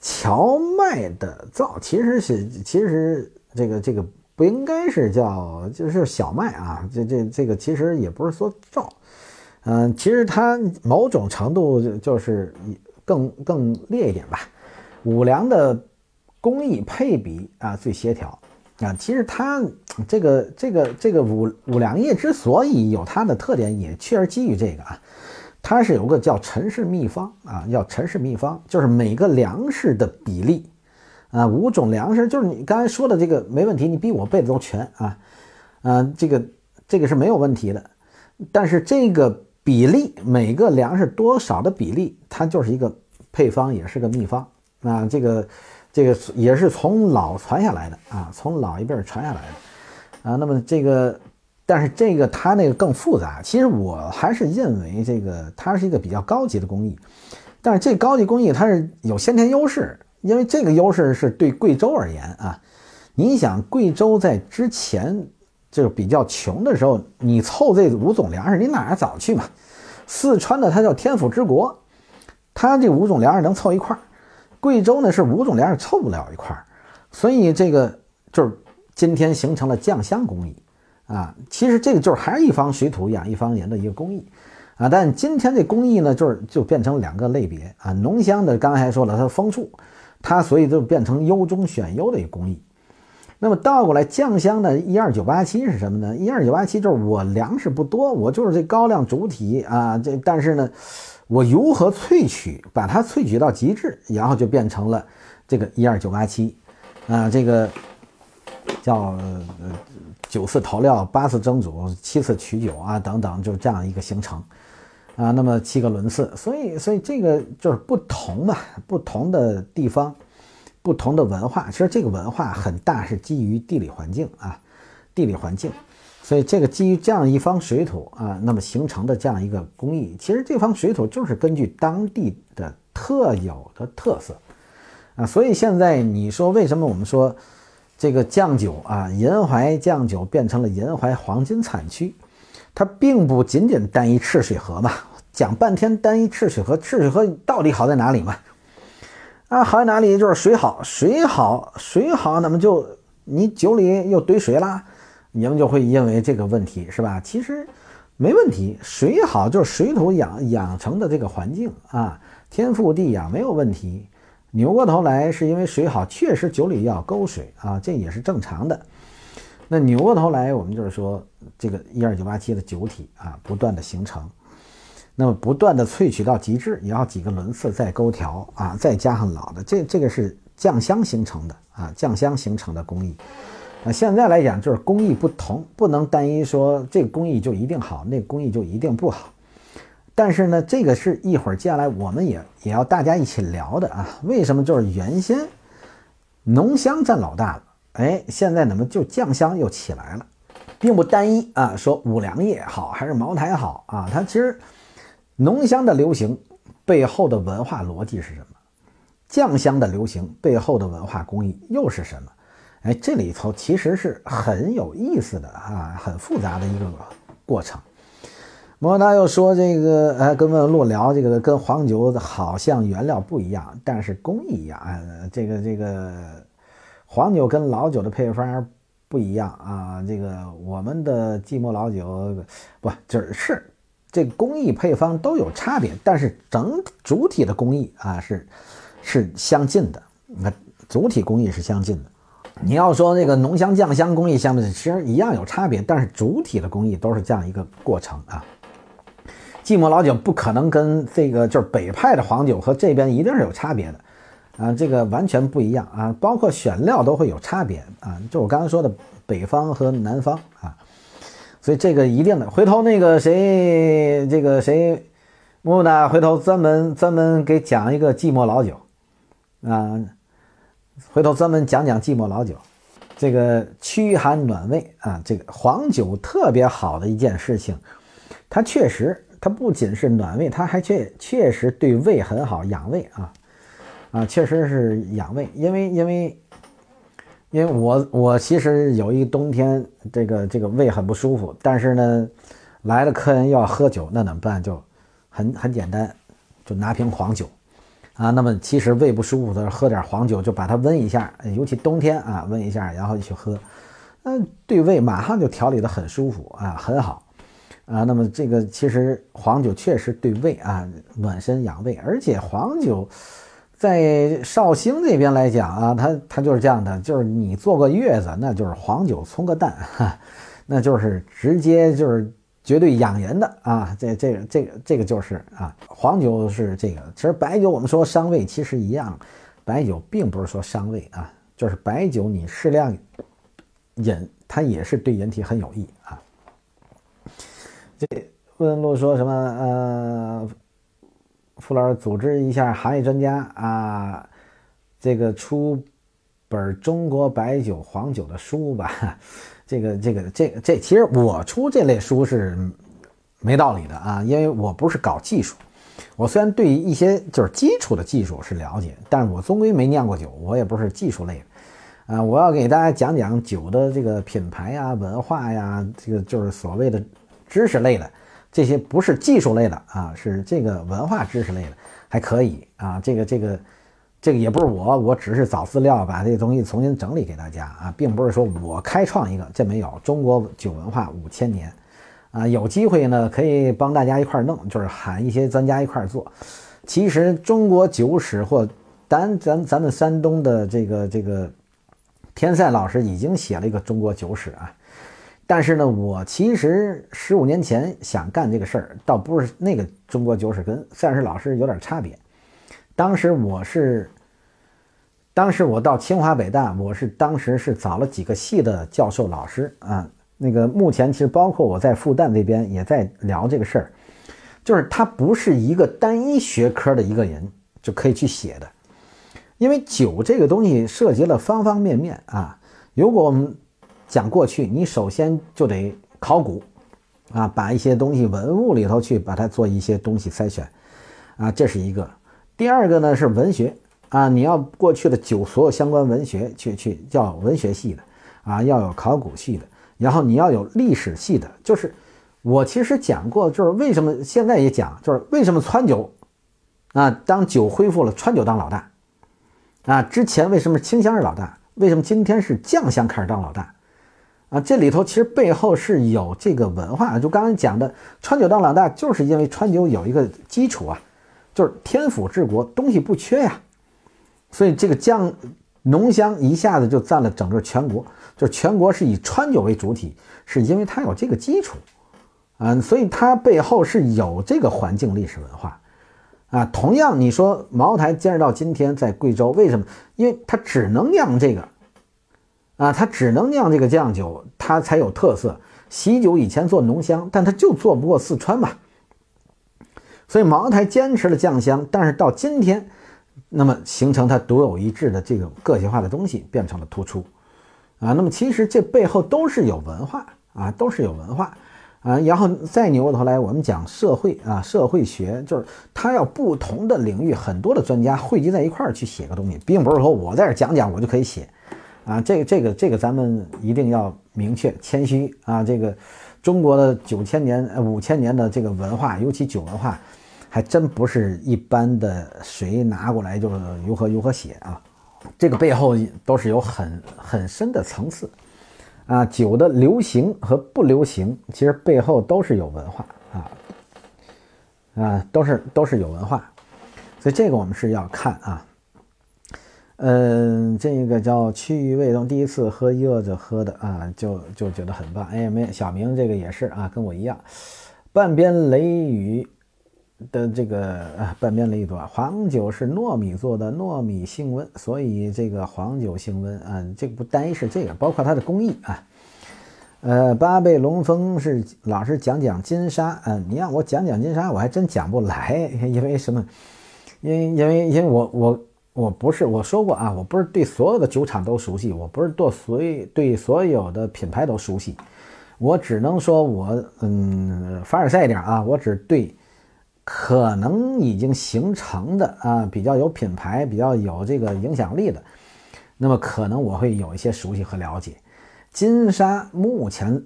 荞麦的皂其实是，其实这个这个不应该是叫，就是小麦啊，这这这个其实也不是说皂，嗯，其实它某种程度就是更更烈一点吧。五粮的工艺配比啊最协调啊，其实它这个这个这个五五粮液之所以有它的特点，也确实基于这个啊。它是有个叫陈氏秘方啊，叫陈氏秘方，就是每个粮食的比例啊，五种粮食就是你刚才说的这个没问题，你比我背的都全啊，啊，这个这个是没有问题的，但是这个比例每个粮食多少的比例，它就是一个配方，也是个秘方啊，这个这个也是从老传下来的啊，从老一辈传下来的啊，那么这个。但是这个它那个更复杂，其实我还是认为这个它是一个比较高级的工艺，但是这高级工艺它是有先天优势，因为这个优势是对贵州而言啊。你想贵州在之前就是比较穷的时候，你凑这五种粮食，你哪儿早去嘛？四川的它叫天府之国，它这五种粮食能凑一块儿，贵州呢是五种粮食凑不了一块儿，所以这个就是今天形成了酱香工艺。啊，其实这个就是还是一方水土养一方人的一个工艺，啊，但今天这工艺呢，就是就变成两个类别啊。浓香的刚才说了，它丰富，它所以就变成优中选优的一个工艺。那么倒过来，酱香的一二九八七是什么呢？一二九八七就是我粮食不多，我就是这高粱主体啊，这但是呢，我如何萃取，把它萃取到极致，然后就变成了这个一二九八七啊，这个叫呃。九次投料，八次蒸煮，七次取酒啊，等等，就这样一个形成啊。那么七个轮次，所以，所以这个就是不同嘛，不同的地方，不同的文化。其实这个文化很大是基于地理环境啊，地理环境。所以这个基于这样一方水土啊，那么形成的这样一个工艺，其实这方水土就是根据当地的特有的特色啊。所以现在你说为什么我们说？这个酱酒啊，银怀酱酒变成了银怀黄金产区，它并不仅仅单一赤水河嘛。讲半天单一赤水河，赤水河到底好在哪里嘛？啊，好在哪里？就是水好，水好，水好，那么就你酒里又兑水啦，你们就会因为这个问题是吧？其实没问题，水好就是水土养养成的这个环境啊，天赋地养没有问题。扭过头来是因为水好，确实酒里要勾水啊，这也是正常的。那扭过头来，我们就是说这个一二九八七的酒体啊，不断的形成，那么不断的萃取到极致，也要几个轮次再勾调啊，再加上老的，这这个是酱香形成的啊，酱香形成的工艺。啊，现在来讲就是工艺不同，不能单一说这个工艺就一定好，那个工艺就一定不好。但是呢，这个是一会儿接下来我们也也要大家一起聊的啊。为什么就是原先浓香占老大了？哎，现在怎么就酱香又起来了？并不单一啊，说五粮液好还是茅台好啊？它其实浓香的流行背后的文化逻辑是什么？酱香的流行背后的文化工艺又是什么？哎，这里头其实是很有意思的啊，很复杂的一个过程。莫达又说这个，呃，跟问路聊这个，跟黄酒好像原料不一样，但是工艺一样。这个这个黄酒跟老酒的配方不一样啊。这个我们的寂寞老酒不就是这工艺配方都有差别，但是整主体的工艺啊是是相近的。你看主体工艺是相近的。你要说那个浓香酱香工艺相对其实一样有差别，但是主体的工艺都是这样一个过程啊。寂寞老酒不可能跟这个就是北派的黄酒和这边一定是有差别的啊，这个完全不一样啊，包括选料都会有差别啊。就我刚才说的北方和南方啊，所以这个一定的。回头那个谁，这个谁，木木呢？回头专门专门给讲一个寂寞老酒啊。回头专门讲讲寂寞老酒，这个驱寒暖胃啊，这个黄酒特别好的一件事情，它确实，它不仅是暖胃，它还确确实对胃很好，养胃啊啊，确实是养胃。因为因为因为我我其实有一冬天，这个这个胃很不舒服，但是呢，来了客人要喝酒，那怎么办？就很很简单，就拿瓶黄酒。啊，那么其实胃不舒服的，喝点黄酒就把它温一下，尤其冬天啊，温一下，然后去喝，嗯，对胃马上就调理的很舒服啊，很好啊。那么这个其实黄酒确实对胃啊暖身养胃，而且黄酒在绍兴这边来讲啊，它它就是这样的，就是你坐个月子，那就是黄酒冲个蛋，哈，那就是直接就是。绝对养人的啊，这这个这个这个就是啊，黄酒是这个，其实白酒我们说伤胃，其实一样，白酒并不是说伤胃啊，就是白酒你适量饮，它也是对人体很有益啊。这问路说什么？呃，傅老师组织一下行业专家啊，这个出本中国白酒黄酒的书吧。这个这个这个这其实我出这类书是没道理的啊，因为我不是搞技术，我虽然对一些就是基础的技术是了解，但是我终归没酿过酒，我也不是技术类的啊。我要给大家讲讲酒的这个品牌呀、文化呀，这个就是所谓的知识类的，这些不是技术类的啊，是这个文化知识类的，还可以啊，这个这个。这个也不是我，我只是找资料，把这个东西重新整理给大家啊，并不是说我开创一个，这没有。中国酒文化五千年，啊，有机会呢可以帮大家一块弄，就是喊一些专家一块做。其实中国酒史或咱咱咱们山东的这个这个天赛老师已经写了一个中国酒史啊，但是呢，我其实十五年前想干这个事儿，倒不是那个中国酒史跟赛师老师有点差别。当时我是，当时我到清华北大，我是当时是找了几个系的教授老师啊。那个目前其实包括我在复旦这边也在聊这个事儿，就是他不是一个单一学科的一个人就可以去写的，因为酒这个东西涉及了方方面面啊。如果我们讲过去，你首先就得考古啊，把一些东西文物里头去把它做一些东西筛选啊，这是一个。第二个呢是文学啊，你要过去的酒所有相关文学去去叫文学系的啊，要有考古系的，然后你要有历史系的。就是我其实讲过，就是为什么现在也讲，就是为什么川酒啊，当酒恢复了，川酒当老大啊，之前为什么清香是老大？为什么今天是酱香开始当老大啊？这里头其实背后是有这个文化，就刚才讲的川酒当老大，就是因为川酒有一个基础啊。就是天府治国，东西不缺呀，所以这个酱浓香一下子就占了整个全国，就是全国是以川酒为主体，是因为它有这个基础，啊，所以它背后是有这个环境历史文化，啊，同样你说茅台坚持到今天在贵州，为什么？因为它只能酿这个，啊，它只能酿这个酱酒，它才有特色。喜酒以前做浓香，但它就做不过四川嘛。所以茅台坚持了酱香，但是到今天，那么形成它独有一致的这个个性化的东西变成了突出，啊，那么其实这背后都是有文化啊，都是有文化啊。然后再扭过头来，我们讲社会啊，社会学就是它要不同的领域很多的专家汇集在一块儿去写个东西，并不是说我在这讲讲我就可以写。啊，这个这个这个，咱们一定要明确谦虚啊！这个中国的九千年、五千年的这个文化，尤其酒文化，还真不是一般的谁拿过来就如何如何写啊！这个背后都是有很很深的层次啊！酒的流行和不流行，其实背后都是有文化啊啊，都是都是有文化，所以这个我们是要看啊。嗯，这个叫区域味动，第一次喝热着喝的啊，就就觉得很棒。哎，没小明这个也是啊，跟我一样。半边雷雨的这个啊半边雷雨多，黄酒是糯米做的，糯米性温，所以这个黄酒性温啊，这个不单是这个，包括它的工艺啊。呃，八倍龙峰是老师讲讲金沙，嗯，你让我讲讲金沙，我还真讲不来，因为什么？因因为因为我我。我不是我说过啊，我不是对所有的酒厂都熟悉，我不是对所对所有的品牌都熟悉，我只能说我嗯凡尔赛一点啊，我只对可能已经形成的啊比较有品牌、比较有这个影响力的，那么可能我会有一些熟悉和了解。金沙目前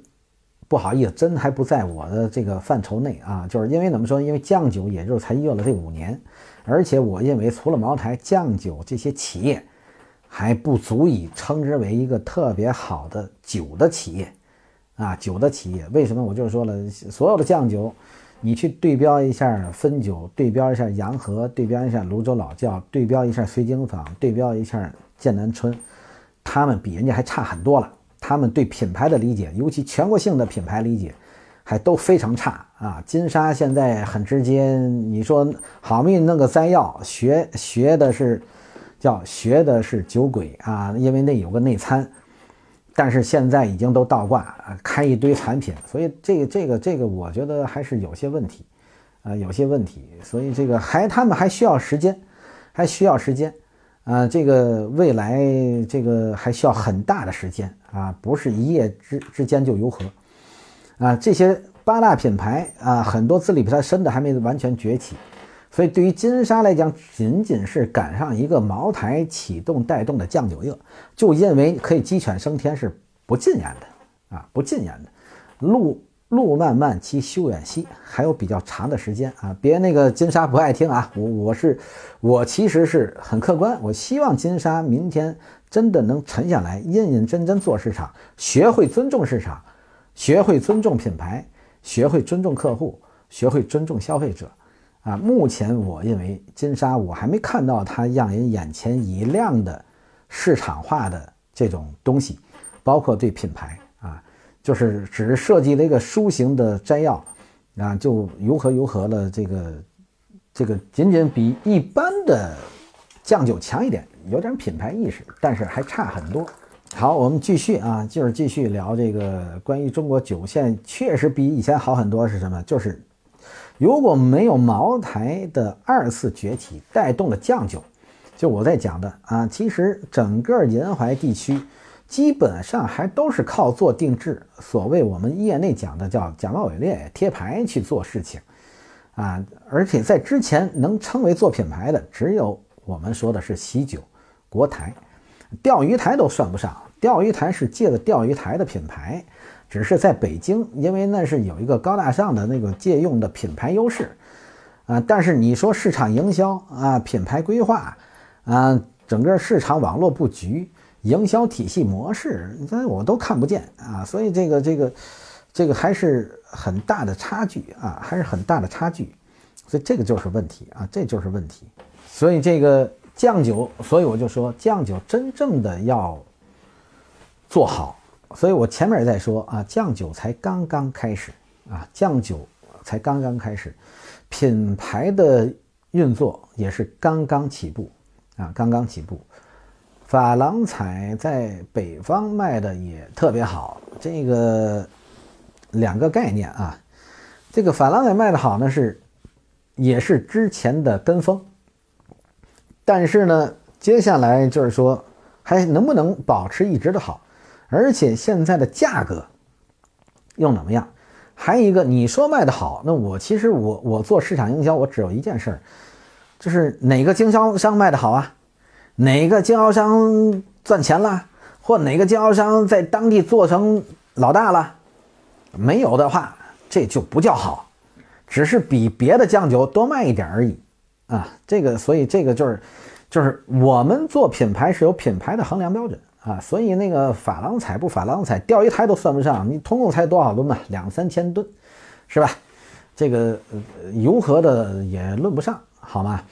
不好意思，真还不在我的这个范畴内啊，就是因为怎么说？因为酱酒也就才用了这五年。而且我认为，除了茅台、酱酒这些企业，还不足以称之为一个特别好的酒的企业，啊，酒的企业。为什么？我就是说了，所有的酱酒，你去对标一下汾酒，对标一下洋河，对标一下泸州老窖，对标一下水晶坊，对标一下剑南春，他们比人家还差很多了。他们对品牌的理解，尤其全国性的品牌理解。还都非常差啊！金沙现在很直接，你说好命弄个摘要，学学的是叫学的是酒鬼啊，因为那有个内参，但是现在已经都倒挂，开一堆产品，所以这个这个这个，我觉得还是有些问题啊，有些问题，所以这个还他们还需要时间，还需要时间啊，这个未来这个还需要很大的时间啊，不是一夜之之间就如何。啊，这些八大品牌啊，很多资历比它深的还没完全崛起，所以对于金沙来讲，仅仅是赶上一个茅台启动带动的酱酒热，就认为可以鸡犬升天是不尽然的啊，不尽然的。路路漫漫其修远兮，还有比较长的时间啊，别那个金沙不爱听啊，我我是我其实是很客观，我希望金沙明天真的能沉下来，认认真真做市场，学会尊重市场。学会尊重品牌，学会尊重客户，学会尊重消费者，啊，目前我认为金沙我还没看到它让人眼前一亮的市场化的这种东西，包括对品牌啊，就是只是设计了一个书形的摘要，啊，就如何如何了，这个这个仅仅比一般的酱酒强一点，有点品牌意识，但是还差很多。好，我们继续啊，就是继续聊这个关于中国酒，现在确实比以前好很多。是什么？就是如果没有茅台的二次崛起带动了酱酒，就我在讲的啊，其实整个沿淮地区基本上还都是靠做定制，所谓我们业内讲的叫假冒伪劣贴牌去做事情啊。而且在之前能称为做品牌的，只有我们说的是喜酒、国台。钓鱼台都算不上，钓鱼台是借的钓鱼台的品牌，只是在北京，因为那是有一个高大上的那个借用的品牌优势，啊，但是你说市场营销啊，品牌规划啊，整个市场网络布局、营销体系模式，这我都看不见啊，所以这个这个这个还是很大的差距啊，还是很大的差距，所以这个就是问题啊，这就是问题，所以这个。酱酒，所以我就说酱酒真正的要做好，所以我前面也在说啊，酱酒才刚刚开始啊，酱酒才刚刚开始，品牌的运作也是刚刚起步啊，刚刚起步。珐琅彩在北方卖的也特别好，这个两个概念啊，这个珐琅彩卖的好呢是，也是之前的跟风，但是呢，接下来就是说还能不能保持一直的好，而且现在的价格又怎么样？还有一个，你说卖的好，那我其实我我做市场营销，我只有一件事儿，就是哪个经销商卖的好啊？哪个经销商赚钱了，或哪个经销商在当地做成老大了？没有的话，这就不叫好，只是比别的酱酒多卖一点而已啊。这个，所以这个就是，就是我们做品牌是有品牌的衡量标准啊。所以那个珐琅彩不珐琅彩，钓鱼台都算不上，你通共才多少吨嘛？两三千吨，是吧？这个呃油和的也论不上，好吗？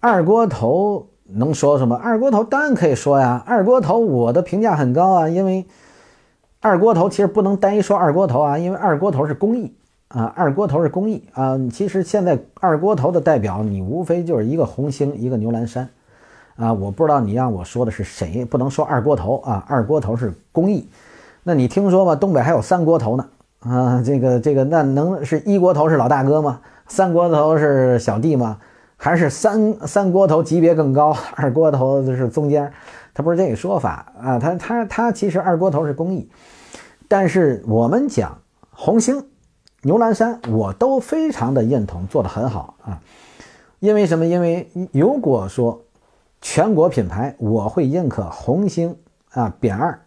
二锅头。能说什么？二锅头当然可以说呀。二锅头我的评价很高啊，因为二锅头其实不能单一说二锅头啊，因为二锅头是工艺啊，二锅头是工艺啊。其实现在二锅头的代表，你无非就是一个红星，一个牛栏山啊。我不知道你让我说的是谁，不能说二锅头啊。二锅头是工艺，那你听说吗？东北还有三锅头呢啊。这个这个，那能是一锅头是老大哥吗？三锅头是小弟吗？还是三三锅头级别更高，二锅头就是中间，他不是这个说法啊，他他他其实二锅头是工艺，但是我们讲红星、牛栏山，我都非常的认同，做的很好啊。因为什么？因为如果说全国品牌，我会认可红星啊，扁二，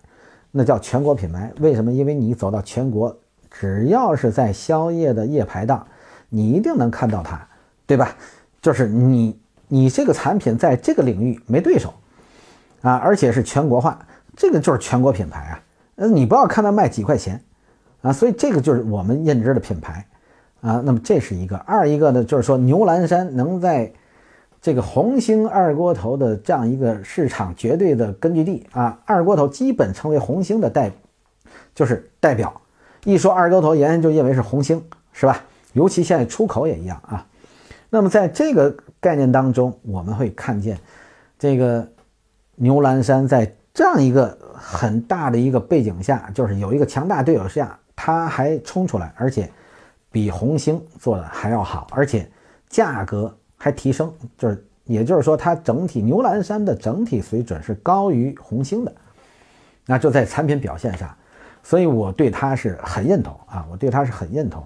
那叫全国品牌。为什么？因为你走到全国，只要是在宵夜的夜排档，你一定能看到它，对吧？就是你，你这个产品在这个领域没对手，啊，而且是全国化，这个就是全国品牌啊。呃，你不要看它卖几块钱，啊，所以这个就是我们认知的品牌，啊，那么这是一个。二一个呢，就是说牛栏山能在这个红星二锅头的这样一个市场绝对的根据地啊，二锅头基本成为红星的代，就是代表。一说二锅头，人人就认为是红星，是吧？尤其现在出口也一样啊。那么在这个概念当中，我们会看见，这个牛栏山在这样一个很大的一个背景下，就是有一个强大对手下，它还冲出来，而且比红星做的还要好，而且价格还提升，就是也就是说，它整体牛栏山的整体水准是高于红星的，那就在产品表现上，所以我对它是很认同啊，我对它是很认同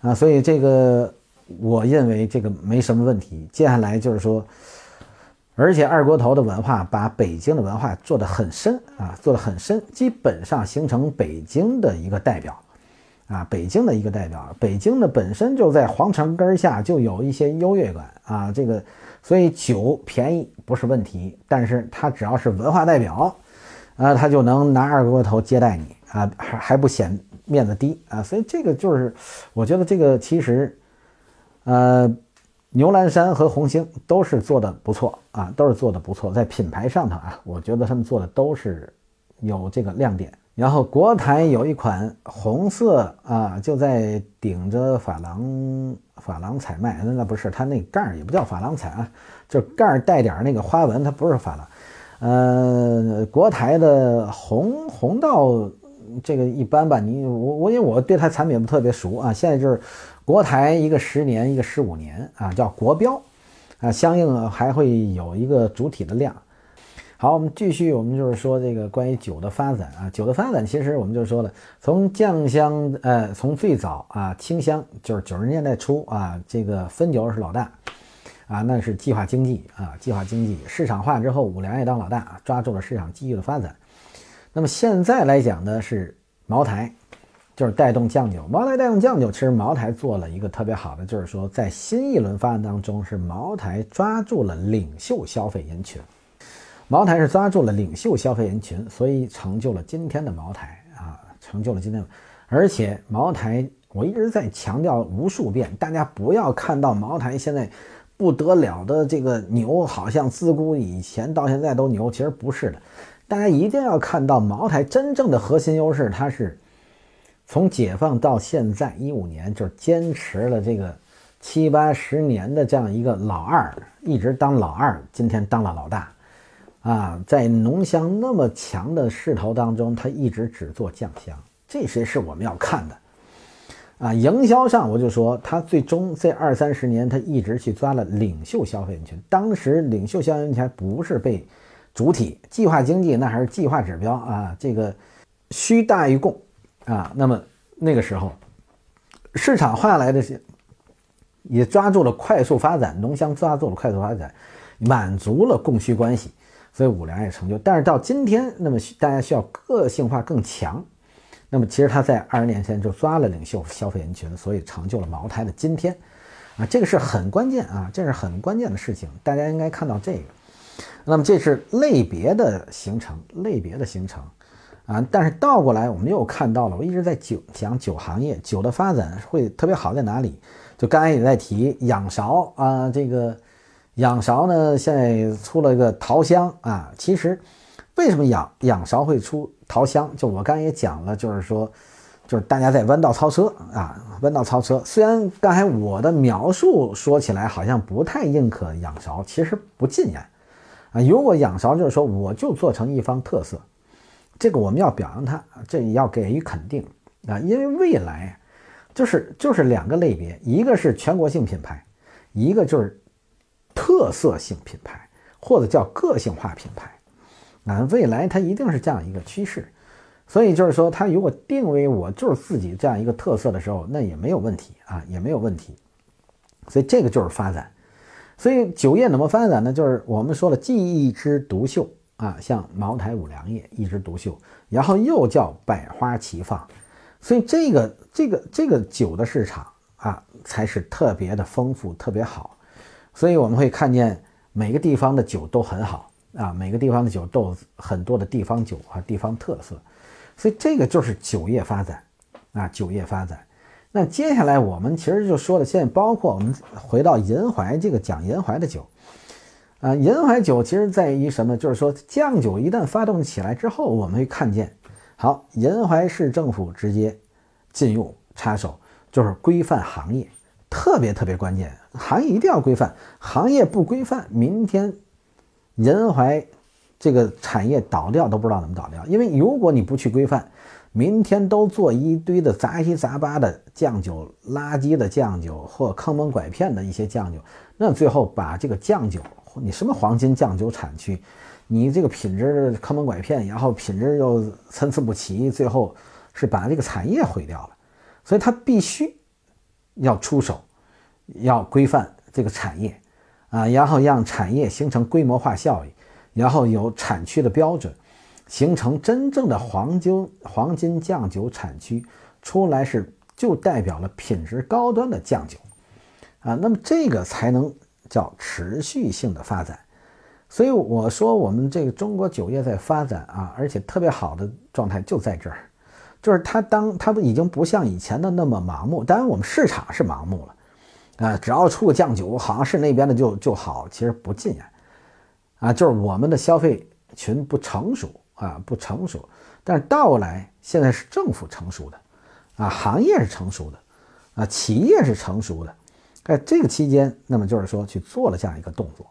啊，所以这个。我认为这个没什么问题。接下来就是说，而且二锅头的文化把北京的文化做得很深啊，做得很深，基本上形成北京的一个代表啊，北京的一个代表。北京的本身就在皇城根下，就有一些优越感啊。这个，所以酒便宜不是问题，但是它只要是文化代表啊，他就能拿二锅头接待你啊，还还不显面子低啊。所以这个就是，我觉得这个其实。呃，牛栏山和红星都是做的不错啊，都是做的不错，在品牌上头啊，我觉得他们做的都是有这个亮点。然后国台有一款红色啊，就在顶着珐琅珐琅彩卖，那那不是它那盖儿也不叫珐琅彩啊，就是盖儿带点那个花纹，它不是珐琅。呃，国台的红红到这个一般吧，你我我因为我对它产品不特别熟啊，现在就是。国台一个十年，一个十五年啊，叫国标，啊，相应还会有一个主体的量。好，我们继续，我们就是说这个关于酒的发展啊，酒的发展，其实我们就说了，从酱香，呃，从最早啊清香，就是九十年代初啊，这个汾酒是老大，啊，那是计划经济啊，计划经济市场化之后，五粮液当老大，抓住了市场机遇的发展。那么现在来讲呢，是茅台。就是带动酱酒，茅台带动酱酒，其实茅台做了一个特别好的，就是说在新一轮发展当中，是茅台抓住了领袖消费人群，茅台是抓住了领袖消费人群，所以成就了今天的茅台啊，成就了今天。而且茅台，我一直在强调无数遍，大家不要看到茅台现在不得了的这个牛，好像自古以前到现在都牛，其实不是的，大家一定要看到茅台真正的核心优势，它是。从解放到现在一五年，就是坚持了这个七八十年的这样一个老二，一直当老二，今天当了老大，啊，在浓香那么强的势头当中，他一直只做酱香，这些是我们要看的。啊，营销上我就说，他最终这二三十年，他一直去抓了领袖消费人群。当时领袖消费人群还不是被主体计划经济，那还是计划指标啊，这个需大于供啊。那么那个时候，市场换来的是也抓住了快速发展，浓香抓住了快速发展，满足了供需关系，所以五粮液成就。但是到今天，那么大家需要个性化更强。那么其实他在二十年前就抓了领袖消费人群，所以成就了茅台的今天，啊，这个是很关键啊，这是很关键的事情，大家应该看到这个。那么这是类别的形成，类别的形成，啊，但是倒过来我们又看到了，我一直在酒讲酒行业，酒的发展会特别好在哪里？就刚才也在提仰韶啊，这个仰韶呢现在出了一个桃香啊，其实为什么仰仰韶会出？桃香，就我刚才也讲了，就是说，就是大家在弯道超车啊，弯道超车。虽然刚才我的描述说起来好像不太认可仰韶，其实不尽然啊。如果仰韶就是说，我就做成一方特色，这个我们要表扬它，这也要给予肯定啊。因为未来就是就是两个类别，一个是全国性品牌，一个就是特色性品牌，或者叫个性化品牌。啊，未来它一定是这样一个趋势，所以就是说，它如果定位我就是自己这样一个特色的时候，那也没有问题啊，也没有问题。所以这个就是发展。所以酒业怎么发展呢？就是我们说了，既一枝独秀啊，像茅台、五粮液一枝独秀，然后又叫百花齐放，所以这个这个这个酒的市场啊，才是特别的丰富，特别好。所以我们会看见每个地方的酒都很好。啊，每个地方的酒都有很多的地方酒啊，地方特色，所以这个就是酒业发展啊，酒业发展。那接下来我们其实就说了，现在包括我们回到银怀这个讲银怀的酒啊，银怀酒其实在于什么？就是说酱酒一旦发动起来之后，我们会看见，好，银怀市政府直接进入插手，就是规范行业，特别特别关键，行业一定要规范，行业不规范，明天。仁怀这个产业倒掉都不知道怎么倒掉，因为如果你不去规范，明天都做一堆的杂七杂八的酱酒、垃圾的酱酒或坑蒙拐骗的一些酱酒，那最后把这个酱酒，你什么黄金酱酒产区，你这个品质坑蒙拐骗，然后品质又参差不齐，最后是把这个产业毁掉了。所以他必须要出手，要规范这个产业。啊，然后让产业形成规模化效益，然后有产区的标准，形成真正的黄金黄金酱酒产区出来是就代表了品质高端的酱酒，啊，那么这个才能叫持续性的发展。所以我说我们这个中国酒业在发展啊，而且特别好的状态就在这儿，就是它当它已经不像以前的那么盲目，当然我们市场是盲目了。啊，只要出个酱酒，好像是那边的就就好，其实不尽然，啊，就是我们的消费群不成熟啊，不成熟。但是到来现在是政府成熟的，啊，行业是成熟的，啊，企业是成熟的，在这个期间，那么就是说去做了这样一个动作，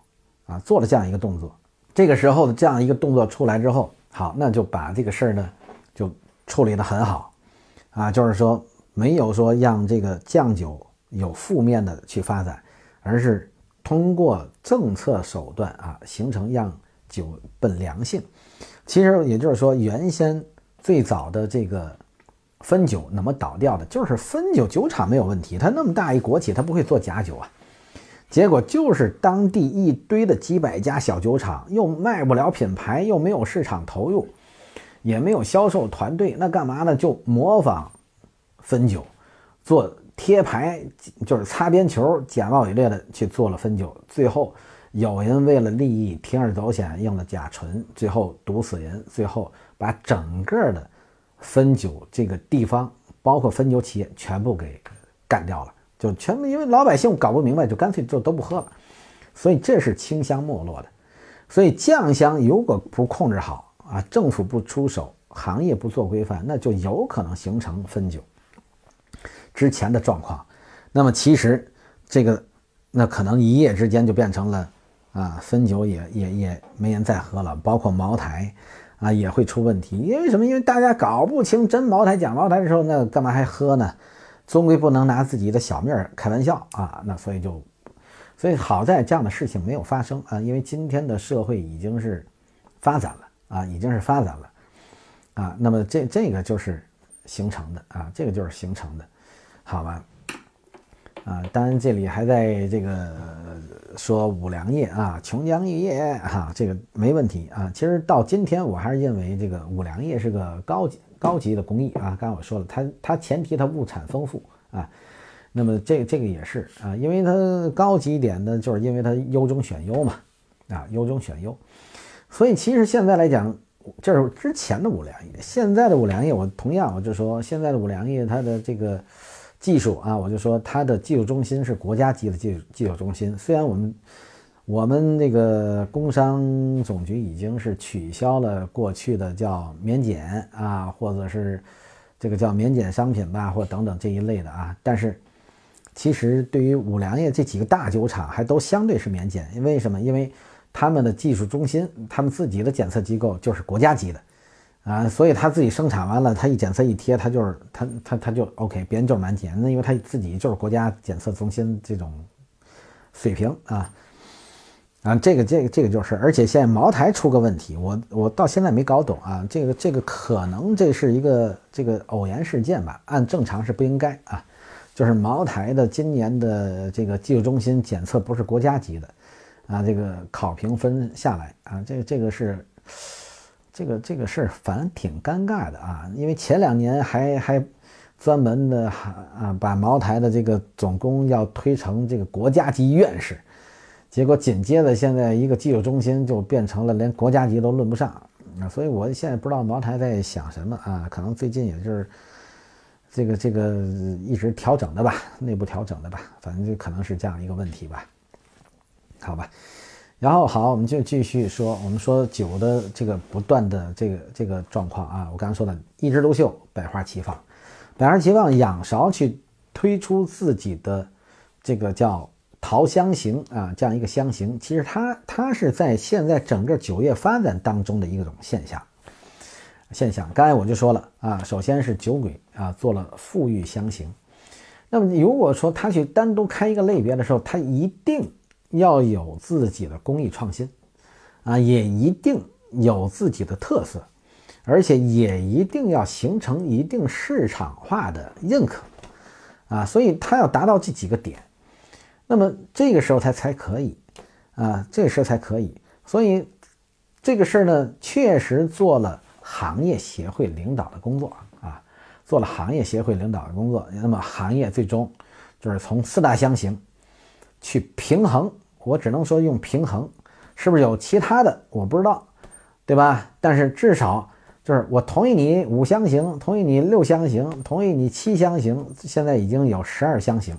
啊，做了这样一个动作，这个时候的这样一个动作出来之后，好，那就把这个事儿呢就处理得很好，啊，就是说没有说让这个酱酒。有负面的去发展，而是通过政策手段啊，形成让酒奔良性。其实也就是说，原先最早的这个汾酒怎么倒掉的，就是汾酒酒厂没有问题，它那么大一国企，它不会做假酒啊。结果就是当地一堆的几百家小酒厂，又卖不了品牌，又没有市场投入，也没有销售团队，那干嘛呢？就模仿汾酒做。贴牌就是擦边球，假冒伪劣的去做了汾酒，最后有人为了利益铤而走险用了甲醇，最后毒死人，最后把整个的汾酒这个地方，包括汾酒企业全部给干掉了，就全部因为老百姓搞不明白，就干脆就都不喝了，所以这是清香没落的。所以酱香如果不控制好啊，政府不出手，行业不做规范，那就有可能形成汾酒。之前的状况，那么其实这个那可能一夜之间就变成了啊，汾酒也也也没人再喝了，包括茅台啊也会出问题。因为什么？因为大家搞不清真茅台假茅台的时候，那干嘛还喝呢？终归不能拿自己的小命开玩笑啊！那所以就，所以好在这样的事情没有发生啊，因为今天的社会已经是发展了啊，已经是发展了啊。那么这这个就是形成的啊，这个就是形成的，好吧？啊，当然这里还在这个说五粮液啊，琼浆玉液哈，这个没问题啊。其实到今天我还是认为这个五粮液是个高级。高级的工艺啊，刚才我说了，它它前提它物产丰富啊，那么这这个也是啊，因为它高级一点的，就是因为它优中选优嘛，啊，优中选优，所以其实现在来讲，这是之前的五粮液，现在的五粮液，我同样我就说，现在的五粮液它的这个技术啊，我就说它的技术中心是国家级的技术技术中心，虽然我们。我们那个工商总局已经是取消了过去的叫免检啊，或者是这个叫免检商品吧，或等等这一类的啊。但是其实对于五粮液这几个大酒厂，还都相对是免检。因为什么？因为他们的技术中心，他们自己的检测机构就是国家级的啊，所以他自己生产完了，他一检测一贴，他就是他他他就 OK，别人就是满检。那因为他自己就是国家检测中心这种水平啊。啊，这个这个这个就是，而且现在茅台出个问题，我我到现在没搞懂啊。这个这个可能这是一个这个偶然事件吧，按正常是不应该啊。就是茅台的今年的这个技术中心检测不是国家级的，啊，这个考评分下来啊，这个这个是这个这个事儿，反正挺尴尬的啊。因为前两年还还专门的啊把茅台的这个总工要推成这个国家级院士。结果紧接着，现在一个技术中心就变成了连国家级都论不上啊！所以我现在不知道茅台在想什么啊？可能最近也就是这个这个一直调整的吧，内部调整的吧，反正就可能是这样一个问题吧。好吧，然后好，我们就继续说，我们说酒的这个不断的这个这个状况啊，我刚刚说的一枝独秀，百花齐放，百花齐放，仰韶去推出自己的这个叫。桃香型啊，这样一个香型，其实它它是在现在整个酒业发展当中的一种现象。现象，刚才我就说了啊，首先是酒鬼啊做了馥郁香型，那么如果说他去单独开一个类别的时候，他一定要有自己的工艺创新啊，也一定有自己的特色，而且也一定要形成一定市场化的认可啊，所以他要达到这几个点。那么这个时候他才可以，啊，这个时候才可以。所以这个事儿呢，确实做了行业协会领导的工作啊，做了行业协会领导的工作。那么行业最终就是从四大香型去平衡，我只能说用平衡，是不是有其他的我不知道，对吧？但是至少就是我同意你五香型，同意你六香型，同意你七香型，现在已经有十二香型。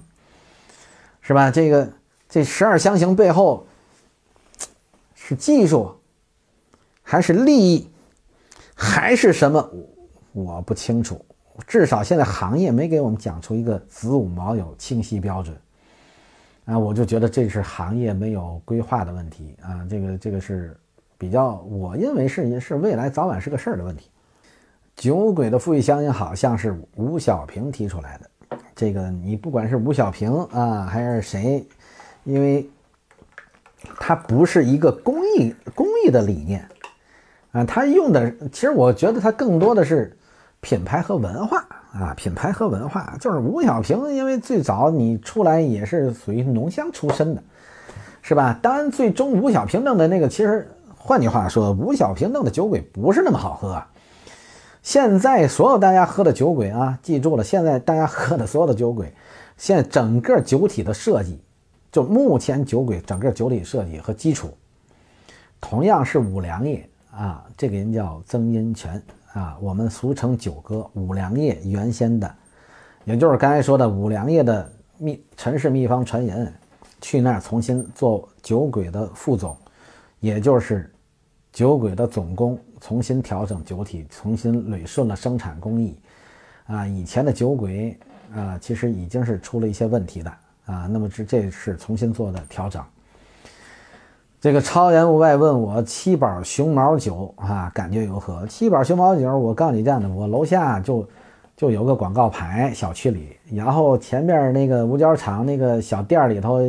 是吧？这个这十二香型背后是技术，还是利益，还是什么？我不清楚。至少现在行业没给我们讲出一个子午卯酉清晰标准啊！我就觉得这是行业没有规划的问题啊！这个这个是比较，我认为是是未来早晚是个事儿的问题。酒鬼的馥郁香也好像是吴小平提出来的。这个你不管是吴小平啊，还是谁，因为他不是一个公益公益的理念啊，他用的其实我觉得他更多的是品牌和文化啊，品牌和文化就是吴小平，因为最早你出来也是属于农乡出身的，是吧？当然，最终吴小平弄的那个，其实换句话说，吴小平弄的酒鬼不是那么好喝。现在所有大家喝的酒鬼啊，记住了，现在大家喝的所有的酒鬼，现在整个酒体的设计，就目前酒鬼整个酒体设计和基础，同样是五粮液啊，这个人叫曾荫权啊，我们俗称九哥，五粮液原先的，也就是刚才说的五粮液的秘陈氏秘方传人，去那儿重新做酒鬼的副总，也就是酒鬼的总工。重新调整酒体，重新捋顺了生产工艺，啊，以前的酒鬼啊，其实已经是出了一些问题的啊。那么这这是重新做的调整。这个超言无外问我七宝熊猫酒啊，感觉如何？七宝熊猫酒，我告诉你这样的，我楼下就就有个广告牌，小区里，然后前面那个五角场那个小店里头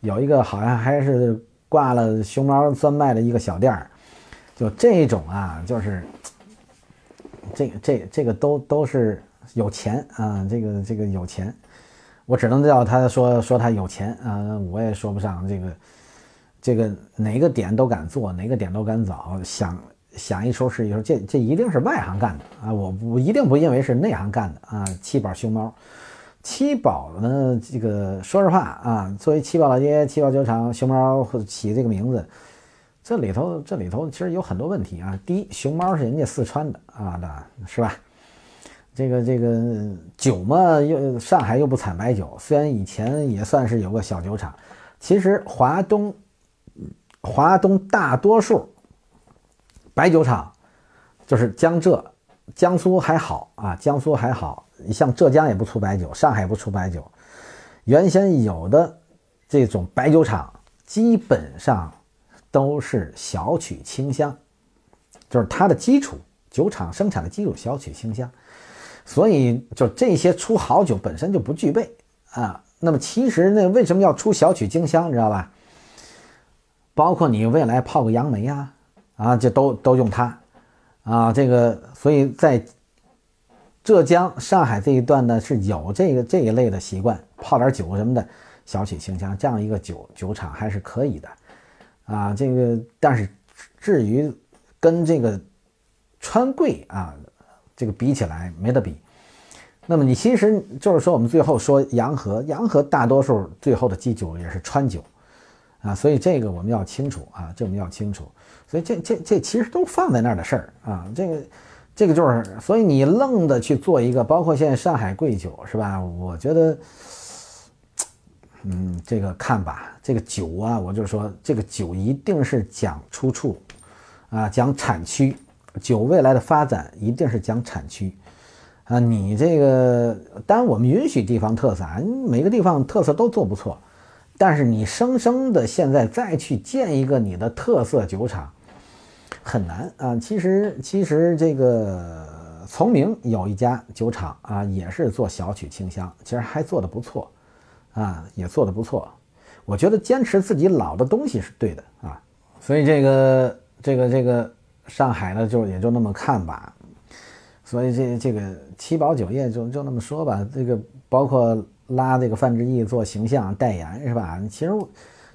有一个，好像还是挂了熊猫专卖的一个小店，就这种啊，就是这这这个都都是有钱啊，这个这个有钱，我只能叫他说说他有钱啊，我也说不上这个。这个哪个点都敢做，哪个点都敢找，想想一出是一出，这这一定是外行干的啊！我不一定不认为是内行干的啊！七宝熊猫，七宝呢？这个说实话啊，作为七宝老街、七宝酒厂，熊猫起这个名字，这里头这里头其实有很多问题啊。第一，熊猫是人家四川的啊，是吧？这个这个酒嘛，又上海又不产白酒，虽然以前也算是有个小酒厂，其实华东。华东大多数白酒厂，就是江浙、江苏还好啊，江苏还好。你像浙江也不出白酒，上海不出白酒。原先有的这种白酒厂，基本上都是小曲清香，就是它的基础酒厂生产的基础小曲清香。所以就这些出好酒本身就不具备啊。那么其实呢，为什么要出小曲清香，你知道吧？包括你未来泡个杨梅呀，啊，这都都用它，啊，这个所以在浙江、上海这一段呢是有这个这一类的习惯，泡点酒什么的，小曲清香，这样一个酒酒厂还是可以的，啊，这个但是至于跟这个川贵啊这个比起来没得比，那么你其实就是说我们最后说洋河，洋河大多数最后的基酒也是川酒。啊，所以这个我们要清楚啊，这我们要清楚。所以这这这其实都放在那儿的事儿啊，这个这个就是，所以你愣的去做一个，包括现在上海贵酒是吧？我觉得，嗯，这个看吧，这个酒啊，我就说这个酒一定是讲出处啊，讲产区，酒未来的发展一定是讲产区啊。你这个当然我们允许地方特色，每个地方特色都做不错。但是你生生的现在再去建一个你的特色酒厂，很难啊。其实其实这个崇明有一家酒厂啊，也是做小曲清香，其实还做的不错，啊，也做的不错。我觉得坚持自己老的东西是对的啊。所以这个这个这个上海呢，就也就那么看吧。所以这这个七宝酒业就就那么说吧。这个包括。拉这个范志毅做形象代言是吧？其实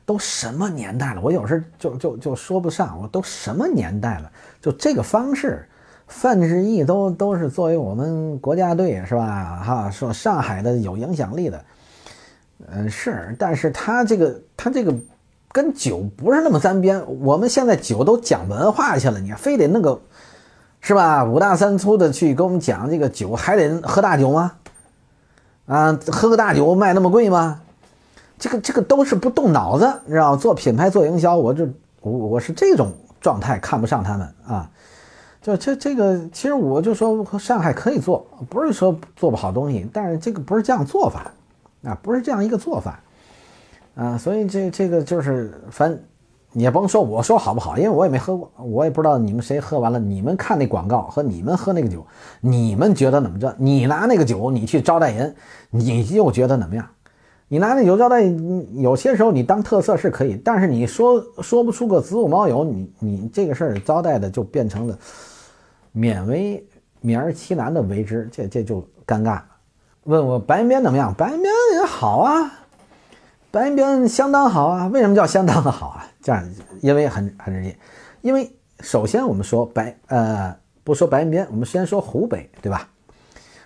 都什么年代了，我有时就就就说不上，我都什么年代了，就这个方式，范志毅都都是作为我们国家队是吧？哈，说上海的有影响力的，嗯是，但是他这个他这个跟酒不是那么沾边。我们现在酒都讲文化去了，你非得那个是吧？五大三粗的去给我们讲这个酒，还得喝大酒吗？啊，喝个大酒卖那么贵吗？这个这个都是不动脑子，你知道做品牌做营销，我就我我是这种状态，看不上他们啊。就这这个，其实我就说上海可以做，不是说做不好东西，但是这个不是这样做法啊，不是这样一个做法啊。所以这这个就是反。你也甭说我说好不好，因为我也没喝过，我也不知道你们谁喝完了。你们看那广告和你们喝那个酒，你们觉得怎么着？你拿那个酒你去招待人，你又觉得怎么样？你拿那酒招待，有些时候你当特色是可以，但是你说说不出个子午卯酉，你你这个事儿招待的就变成了勉为勉而其难的为之，这这就尴尬了。问我白云边怎么样？白云边也好啊。白云边相当好啊，为什么叫相当的好啊？这样，因为很很容易，因为首先我们说白，呃，不说白云边，我们先说湖北，对吧？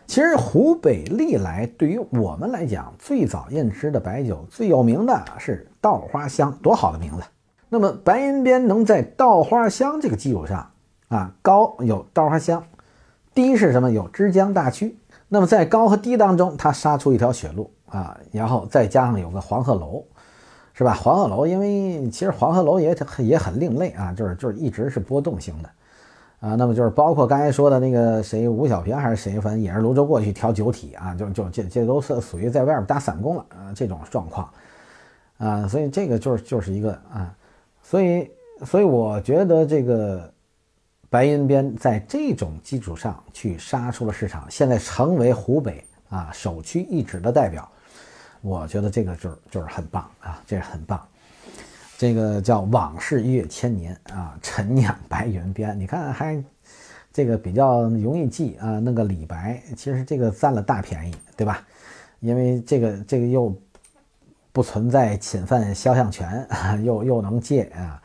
其实湖北历来对于我们来讲，最早认知的白酒最有名的是稻花香，多好的名字。那么白云边能在稻花香这个基础上啊，高有稻花香，低是什么？有枝江大曲。那么在高和低当中，它杀出一条血路。啊，然后再加上有个黄鹤楼，是吧？黄鹤楼，因为其实黄鹤楼也也很另类啊，就是就是一直是波动型的，啊，那么就是包括刚才说的那个谁吴小平还是谁，反正也是泸州过去调酒体啊，就就这这都是属于在外边打散工了啊这种状况啊，所以这个就是就是一个啊，所以所以我觉得这个白云边在这种基础上去杀出了市场，现在成为湖北啊首屈一指的代表，我觉得这个就是就是很棒啊，这是很棒。这个叫往事越千年啊，陈酿白云边，你看还这个比较容易记啊。那个李白其实这个占了大便宜，对吧？因为这个这个又不存在侵犯肖像权，又又能借啊。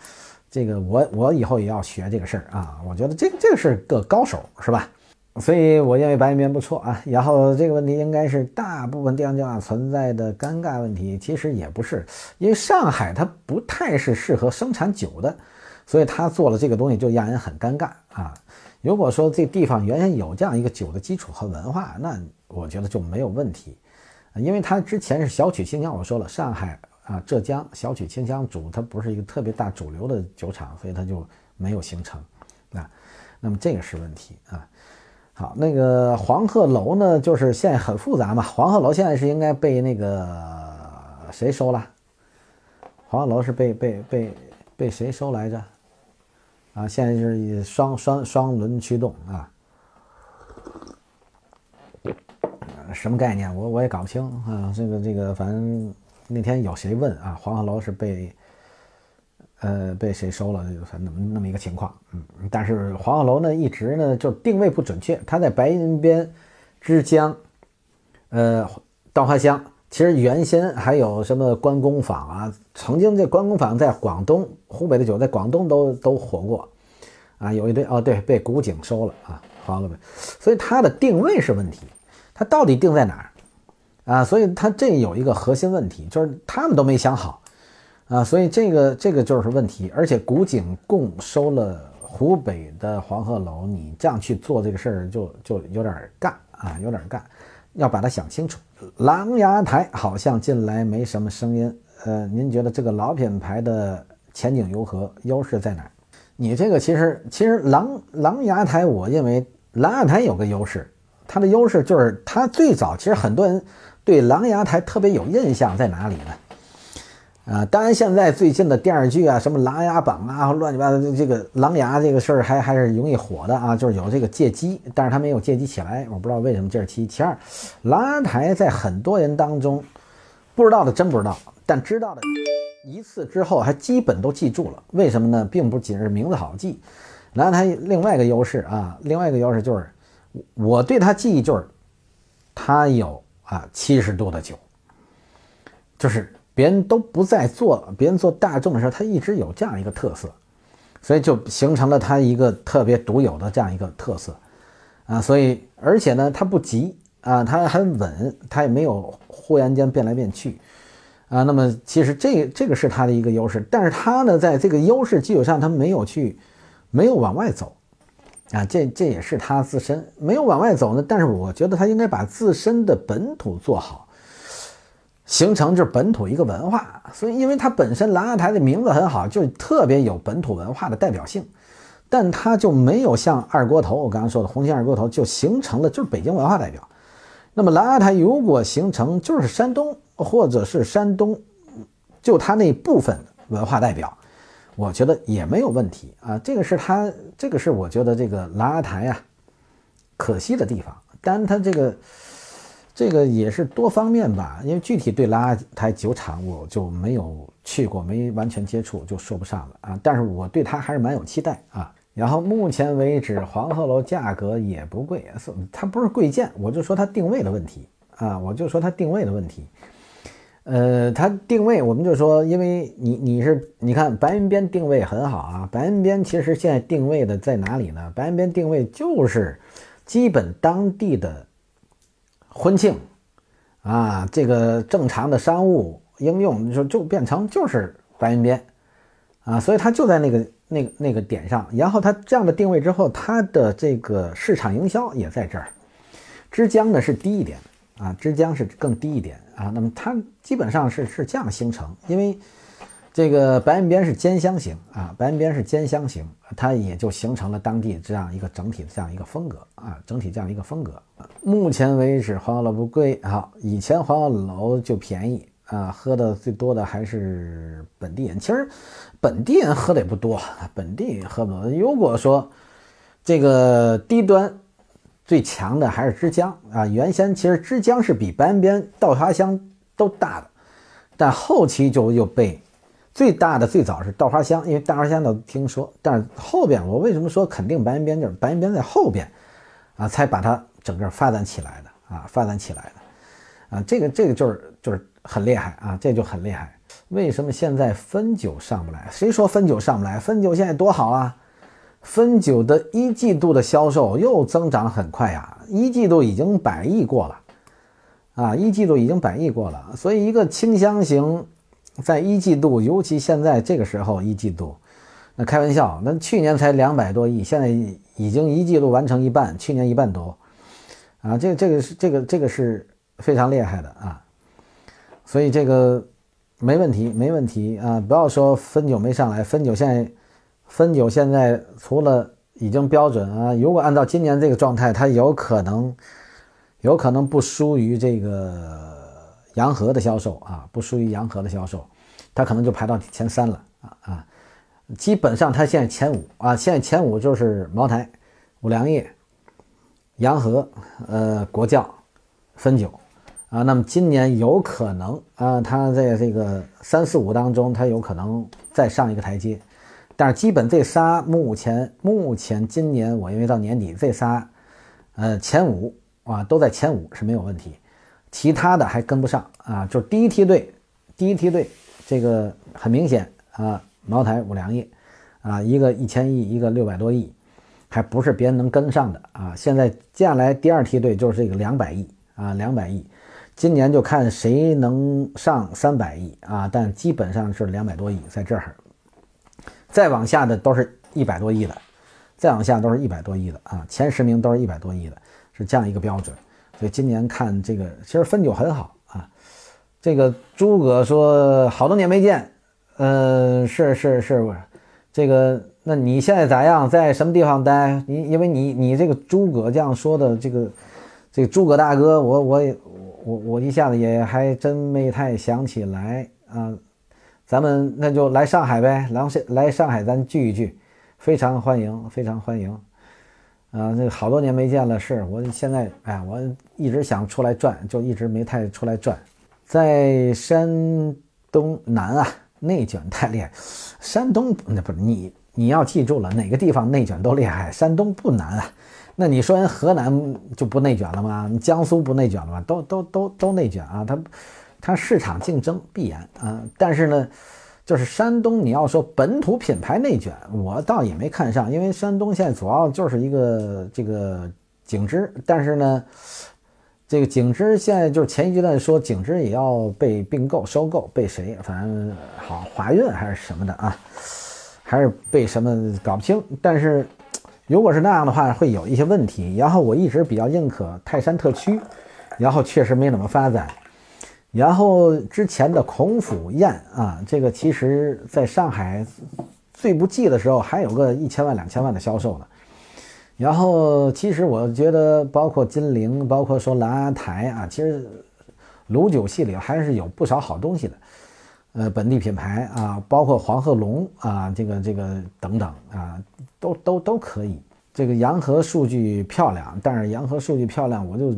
这个我我以后也要学这个事儿啊。我觉得这这个是个高手，是吧？所以我认为白云边不错啊，然后这个问题应该是大部分地方酒厂存在的尴尬问题，其实也不是，因为上海它不太是适合生产酒的，所以他做了这个东西就让人很尴尬啊。如果说这地方原先有这样一个酒的基础和文化，那我觉得就没有问题，因为它之前是小曲清香，我说了上海啊浙江小曲清香主它不是一个特别大主流的酒厂，所以它就没有形成啊。那么这个是问题啊。好，那个黄鹤楼呢，就是现在很复杂嘛。黄鹤楼现在是应该被那个谁收了？黄鹤楼是被被被被谁收来着？啊，现在就是双双双轮驱动啊，什么概念？我我也搞不清啊。这个这个，反正那天有谁问啊？黄鹤楼是被。呃，被谁收了？就反正那么那么一个情况，嗯，但是黄鹤楼呢，一直呢就定位不准确。它在白云边、之江、呃稻花香，其实原先还有什么关公坊啊？曾经这关公坊在广东、湖北的酒在广东都都火过啊，有一堆哦，对，被古井收了啊，黄鹤楼，所以它的定位是问题，它到底定在哪儿啊？所以它这有一个核心问题，就是他们都没想好。啊，所以这个这个就是问题，而且古井共收了湖北的黄鹤楼，你这样去做这个事儿就就有点干啊，有点干，要把它想清楚。狼牙台好像近来没什么声音，呃，您觉得这个老品牌的前景如何？优势在哪？你这个其实其实狼狼牙台，我认为狼牙台有个优势，它的优势就是它最早其实很多人对狼牙台特别有印象在哪里呢？啊，当然，现在最近的电视剧啊，什么《琅琊榜》啊，乱七八糟的这个琅琊这个事儿还还是容易火的啊，就是有这个借机，但是他没有借机起来，我不知道为什么这是其一。其二，琅琊台在很多人当中不知道的真不知道，但知道的一次之后还基本都记住了。为什么呢？并不仅是名字好记，琅琊台另外一个优势啊，另外一个优势就是我对它记忆就是它有啊七十度的酒，就是。别人都不在做，别人做大众的时候，他一直有这样一个特色，所以就形成了他一个特别独有的这样一个特色啊。所以而且呢，他不急啊，他很稳，他也没有忽然间变来变去啊。那么其实这这个是他的一个优势，但是他呢，在这个优势基础上，他没有去没有往外走啊。这这也是他自身没有往外走呢。但是我觉得他应该把自身的本土做好。形成就是本土一个文化，所以因为它本身琅琊台的名字很好，就特别有本土文化的代表性，但它就没有像二锅头，我刚刚说的红星二锅头就形成了就是北京文化代表。那么琅琊台如果形成就是山东或者是山东，就它那部分文化代表，我觉得也没有问题啊。这个是它这个是我觉得这个琅琊台啊可惜的地方，但它这个。这个也是多方面吧，因为具体对拉台酒厂我就没有去过，没完全接触，就说不上了啊。但是我对它还是蛮有期待啊。然后目前为止，黄鹤楼价格也不贵，它不是贵贱，我就说它定位的问题啊，我就说它定位的问题。呃，它定位，我们就说，因为你你是你看白云边定位很好啊，白云边其实现在定位的在哪里呢？白云边定位就是基本当地的。婚庆，啊，这个正常的商务应用就就变成就是白云边，啊，所以它就在那个那个那个点上。然后它这样的定位之后，它的这个市场营销也在这儿。枝江呢是低一点，啊，枝江是更低一点啊。那么它基本上是是这样形成，因为这个白岸边是尖香型啊，白岸边是尖香型，它也就形成了当地这样一个整体的这样一个风格啊，整体这样一个风格。目前为止，黄鹤楼不贵啊，以前黄鹤楼就便宜啊，喝的最多的还是本地人。其实本地人喝的也不多，本地人喝不多。如果说这个低端最强的还是枝江啊，原先其实枝江是比白岸边稻花香都大的，但后期就又被。最大的最早是稻花香，因为稻花香都听说，但是后边我为什么说肯定白云边就是白云边在后边啊，才把它整个发展起来的啊，发展起来的啊，这个这个就是就是很厉害啊，这就很厉害。为什么现在汾酒上不来？谁说汾酒上不来？汾酒现在多好啊！汾酒的一季度的销售又增长很快呀，一季度已经百亿过了啊，一季度已经百亿过了，所以一个清香型。在一季度，尤其现在这个时候，一季度，那开玩笑，那去年才两百多亿，现在已经一季度完成一半，去年一半多，啊，这个这个是这个这个是非常厉害的啊，所以这个没问题，没问题啊，不要说汾酒没上来，汾酒现在汾酒现在除了已经标准啊，如果按照今年这个状态，它有可能有可能不输于这个。洋河的销售啊，不输于洋河的销售，它可能就排到前三了啊啊！基本上它现在前五啊，现在前五就是茅台、五粮液、洋河、呃国窖、汾酒啊。那么今年有可能啊，它在这个三四五当中，它有可能再上一个台阶。但是基本这仨目前目前今年我认为到年底这仨，呃前五啊都在前五是没有问题。其他的还跟不上啊，就是第一梯队，第一梯队这个很明显啊，茅台、五粮液啊，一个一千亿，一个六百多亿，还不是别人能跟上的啊。现在接下来第二梯队就是这个两百亿啊，两百亿，今年就看谁能上三百亿啊，但基本上是两百多亿在这儿，再往下的都是一百多亿的，再往下都是一百多亿的啊，前十名都是一百多亿的，是这样一个标准。所以今年看这个，其实汾酒很好啊。这个诸葛说好多年没见，嗯，是是是，这个那你现在咋样，在什么地方待？你因为你你这个诸葛这样说的，这个这个诸葛大哥，我我也我我一下子也还真没太想起来啊。咱们那就来上海呗，来来上海咱聚一聚，非常欢迎，非常欢迎。啊，这个好多年没见了，是我现在哎，我一直想出来转，就一直没太出来转。在山东难啊，内卷太厉害。山东那不是你，你要记住了，哪个地方内卷都厉害。山东不难啊，那你说人河南就不内卷了吗？江苏不内卷了吗？都都都都内卷啊，它它市场竞争必然啊，但是呢。就是山东，你要说本土品牌内卷，我倒也没看上，因为山东现在主要就是一个这个景芝，但是呢，这个景芝现在就是前一阶段说景芝也要被并购收购，被谁？反正好华润还是什么的啊，还是被什么搞不清。但是如果是那样的话，会有一些问题。然后我一直比较认可泰山特区，然后确实没怎么发展。然后之前的孔府宴啊，这个其实在上海最不济的时候还有个一千万两千万的销售呢。然后其实我觉得，包括金陵，包括说蓝阿台啊，其实卤酒系里还是有不少好东西的。呃，本地品牌啊，包括黄鹤龙啊，这个这个等等啊，都都都可以。这个洋河数据漂亮，但是洋河数据漂亮，我就。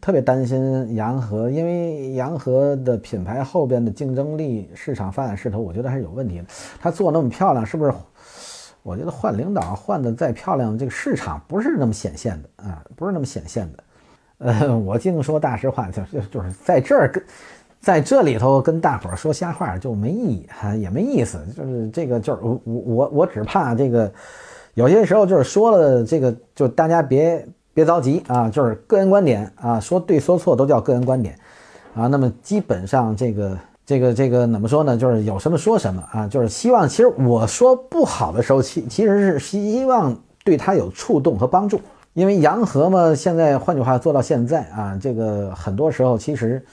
特别担心洋河，因为洋河的品牌后边的竞争力、市场发展势头，我觉得还是有问题的。他做那么漂亮，是不是？我觉得换领导换的再漂亮，这个市场不是那么显现的啊，不是那么显现的。呃，我净说大实话，就就就是在这儿跟在这里头跟大伙儿说瞎话就没意义哈，也没意思。就是这个，就是我我我只怕这个有些时候就是说了这个，就大家别。别着急啊，就是个人观点啊，说对说错都叫个人观点啊。那么基本上这个这个这个怎么说呢？就是有什么说什么啊，就是希望。其实我说不好的时候，其其实是希望对他有触动和帮助。因为洋河嘛，现在换句话做到现在啊，这个很多时候其实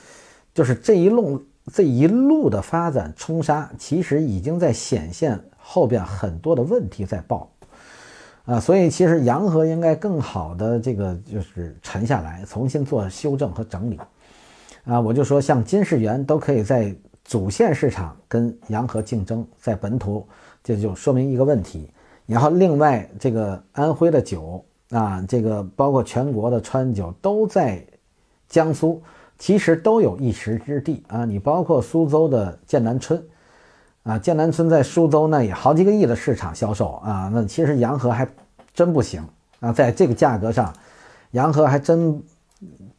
就是这一路这一路的发展冲杀，其实已经在显现后边很多的问题在爆，啊，所以其实洋河应该更好的这个就是沉下来，重新做修正和整理，啊，我就说像金世元都可以在主线市场跟洋河竞争，在本土这就说明一个问题，然后另外这个安徽的酒啊，这个包括全国的川酒都在江苏。其实都有一时之地啊！你包括苏州的剑南春，啊，剑南春在苏州呢也好几个亿的市场销售啊。那其实洋河还真不行啊，在这个价格上，洋河还真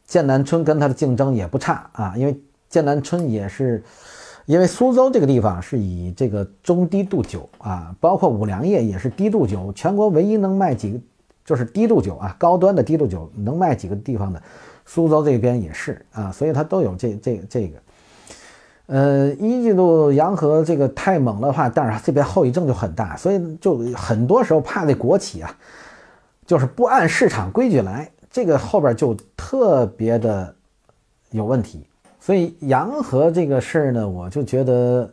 剑南春跟它的竞争也不差啊。因为剑南春也是，因为苏州这个地方是以这个中低度酒啊，包括五粮液也是低度酒，全国唯一能卖几个就是低度酒啊，高端的低度酒能卖几个地方的。苏州这边也是啊，所以它都有这这这个，呃，一季度洋河这个太猛的话，但是这边后遗症就很大，所以就很多时候怕这国企啊，就是不按市场规矩来，这个后边就特别的有问题。所以洋河这个事儿呢，我就觉得，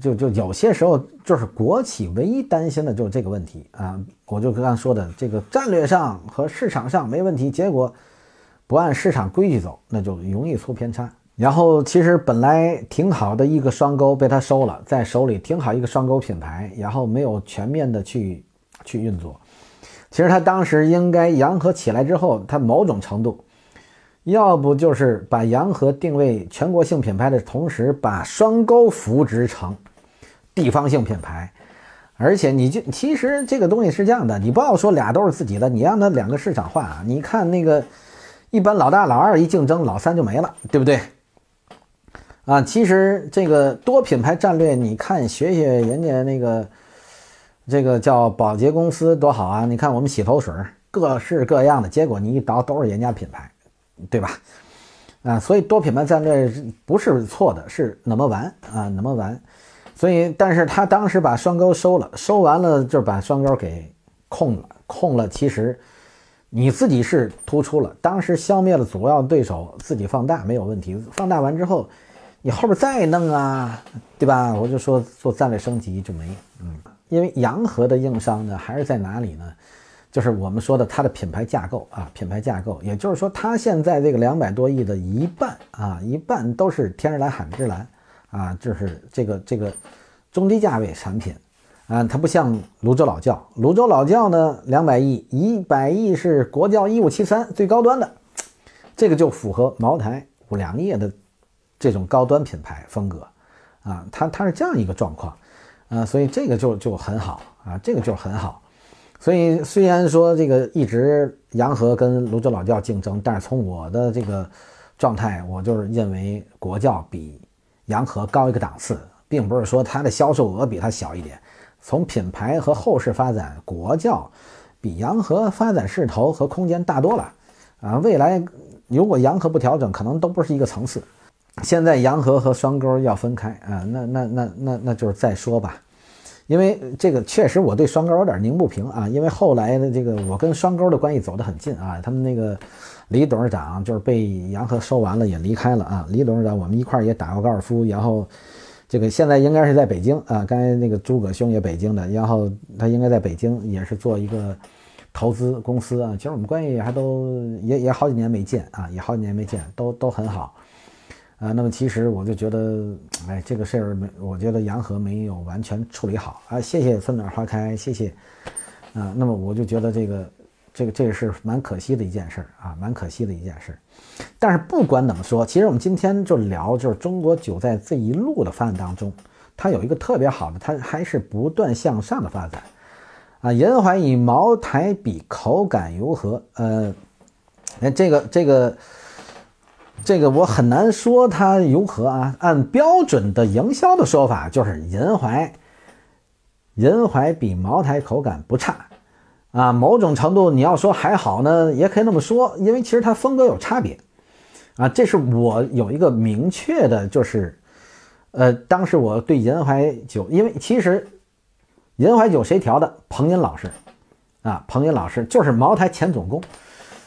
就就有些时候就是国企唯一担心的就是这个问题啊，我就刚刚说的这个战略上和市场上没问题，结果。不按市场规矩走，那就容易出偏差。然后其实本来挺好的一个双沟被他收了，在手里挺好一个双沟品牌，然后没有全面的去去运作。其实他当时应该洋河起来之后，他某种程度，要不就是把洋河定位全国性品牌的同时，把双沟扶植成地方性品牌。而且你就其实这个东西是这样的，你不要说俩都是自己的，你让他两个市场化啊。你看那个。一般老大、老二一竞争，老三就没了，对不对？啊，其实这个多品牌战略，你看学学人家那个，这个叫宝洁公司多好啊！你看我们洗头水各式各样的，结果你一倒都是人家品牌，对吧？啊，所以多品牌战略不是错的，是那么玩啊，那么玩。所以，但是他当时把双沟收了，收完了就把双沟给空了，空了，其实。你自己是突出了，当时消灭了主要对手，自己放大没有问题。放大完之后，你后边再弄啊，对吧？我就说做战略升级就没，嗯，因为洋河的硬伤呢，还是在哪里呢？就是我们说的它的品牌架构啊，品牌架构，也就是说，它现在这个两百多亿的一半啊，一半都是天然蓝、海之蓝啊，就是这个这个中低价位产品。啊，它不像泸州老窖，泸州老窖呢，两百亿，一百亿是国窖一五七三最高端的，这个就符合茅台、五粮液的这种高端品牌风格啊，它它是这样一个状况啊，所以这个就就很好啊，这个就很好。所以虽然说这个一直洋河跟泸州老窖竞争，但是从我的这个状态，我就是认为国窖比洋河高一个档次，并不是说它的销售额比它小一点。从品牌和后市发展，国窖比洋河发展势头和空间大多了啊！未来如果洋河不调整，可能都不是一个层次。现在洋河和双沟要分开啊，那那那那那就是再说吧。因为这个确实我对双沟有点拧不平啊，因为后来的这个我跟双沟的关系走得很近啊，他们那个李董事长就是被洋河收完了也离开了啊，李董事长我们一块儿也打过高尔夫，然后。这个现在应该是在北京啊，刚才那个诸葛兄也北京的，然后他应该在北京也是做一个投资公司啊。其实我们关系还都也也好几年没见啊，也好几年没见，都都很好啊。那么其实我就觉得，哎，这个事儿没，我觉得洋河没有完全处理好啊。谢谢春暖花开，谢谢啊。那么我就觉得这个。这个这个是蛮可惜的一件事儿啊，蛮可惜的一件事儿。但是不管怎么说，其实我们今天就聊，就是中国酒在这一路的发展当中，它有一个特别好的，它还是不断向上的发展啊。银怀以茅台比口感如何？呃，哎，这个这个这个我很难说它如何啊。按标准的营销的说法，就是银怀银怀比茅台口感不差。啊，某种程度你要说还好呢，也可以那么说，因为其实它风格有差别，啊，这是我有一个明确的，就是，呃，当时我对银怀酒，因为其实银怀酒谁调的？彭银老师，啊，彭银老师就是茅台前总工，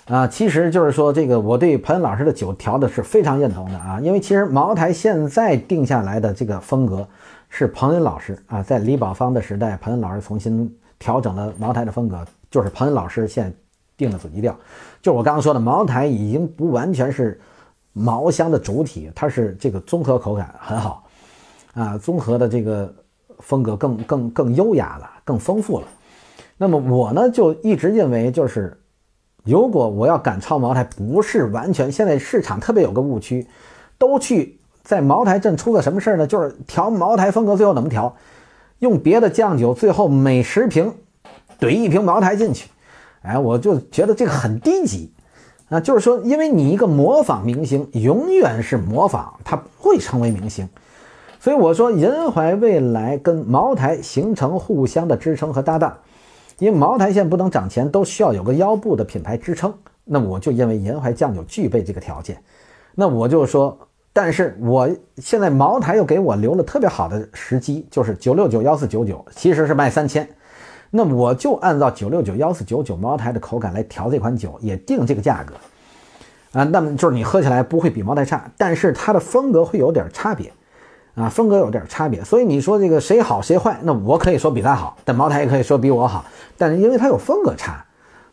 啊，其实就是说这个我对彭恩老师的酒调的是非常认同的啊，因为其实茅台现在定下来的这个风格是彭恩老师啊，在李宝芳的时代，彭恩老师重新调整了茅台的风格，就是彭恩老师现在定的主基调，就我刚刚说的，茅台已经不完全是茅香的主体，它是这个综合口感很好啊，综合的这个风格更更更优雅了，更丰富了。那么我呢，就一直认为就是。如果我要赶超茅台，不是完全现在市场特别有个误区，都去在茅台镇出个什么事儿呢？就是调茅台风格，最后怎么调？用别的酱酒，最后每十瓶怼一瓶茅台进去。哎，我就觉得这个很低级啊！就是说，因为你一个模仿明星，永远是模仿，他不会成为明星。所以我说，银怀未来跟茅台形成互相的支撑和搭档。因为茅台现在不能涨钱，都需要有个腰部的品牌支撑。那我就认为银怀酱酒具备这个条件。那我就说，但是我现在茅台又给我留了特别好的时机，就是九六九幺四九九，其实是卖三千。那我就按照九六九幺四九九茅台的口感来调这款酒，也定这个价格啊。那么就是你喝起来不会比茅台差，但是它的风格会有点差别。啊，风格有点差别，所以你说这个谁好谁坏？那我可以说比他好，但茅台也可以说比我好。但是因为它有风格差，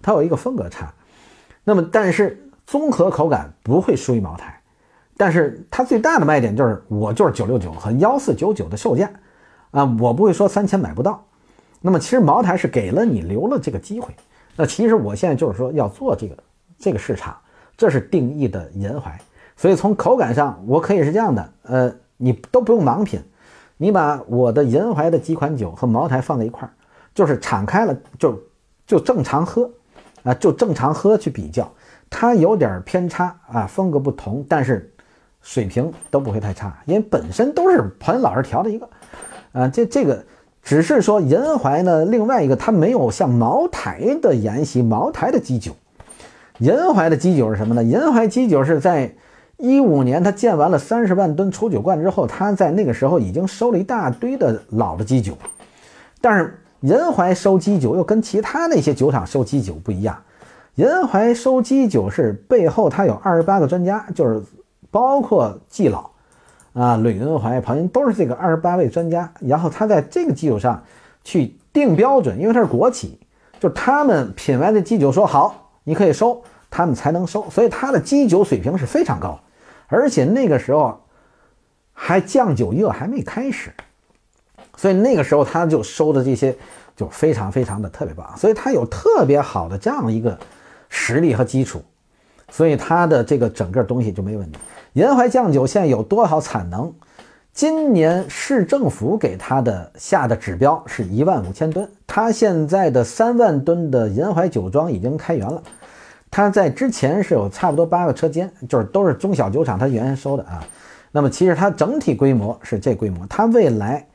它有一个风格差，那么但是综合口感不会输于茅台。但是它最大的卖点就是我就是九六九和幺四九九的售价啊，我不会说三千买不到。那么其实茅台是给了你留了这个机会。那其实我现在就是说要做这个这个市场，这是定义的银怀。所以从口感上，我可以是这样的，呃。你都不用盲品，你把我的银怀的几款酒和茅台放在一块儿，就是敞开了就就正常喝，啊，就正常喝去比较，它有点偏差啊，风格不同，但是水平都不会太差，因为本身都是彭老师调的一个，啊，这这个只是说银怀呢，另外一个它没有像茅台的沿袭，茅台的基酒，银怀的基酒是什么呢？银怀基酒是在。一五年，他建完了三十万吨储酒罐之后，他在那个时候已经收了一大堆的老的基酒。但是银怀收基酒又跟其他那些酒厂收基酒不一样，银怀收基酒是背后他有二十八个专家，就是包括季老啊、吕银怀、彭英都是这个二十八位专家。然后他在这个基础上去定标准，因为他是国企，就他们品完的基酒说好，你可以收，他们才能收，所以他的基酒水平是非常高。而且那个时候还酱酒热还没开始，所以那个时候他就收的这些就非常非常的特别棒，所以他有特别好的这样一个实力和基础，所以他的这个整个东西就没问题。银淮酱酒现在有多少产能？今年市政府给他的下的指标是一万五千吨，他现在的三万吨的银淮酒庄已经开源了。它在之前是有差不多八个车间，就是都是中小酒厂，它原先收的啊。那么其实它整体规模是这规模，它未来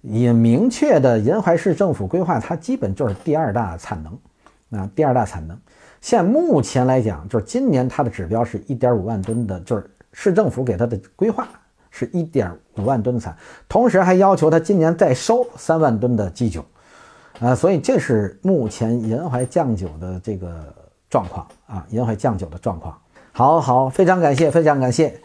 也明确的银淮市政府规划，它基本就是第二大产能啊，第二大产能。现目前来讲，就是今年它的指标是一点五万吨的，就是市政府给它的规划是一点五万吨的产，同时还要求它今年再收三万吨的基酒啊，所以这是目前银怀酱酒的这个。状况啊，银海酱酒的状况，好好，非常感谢，非常感谢。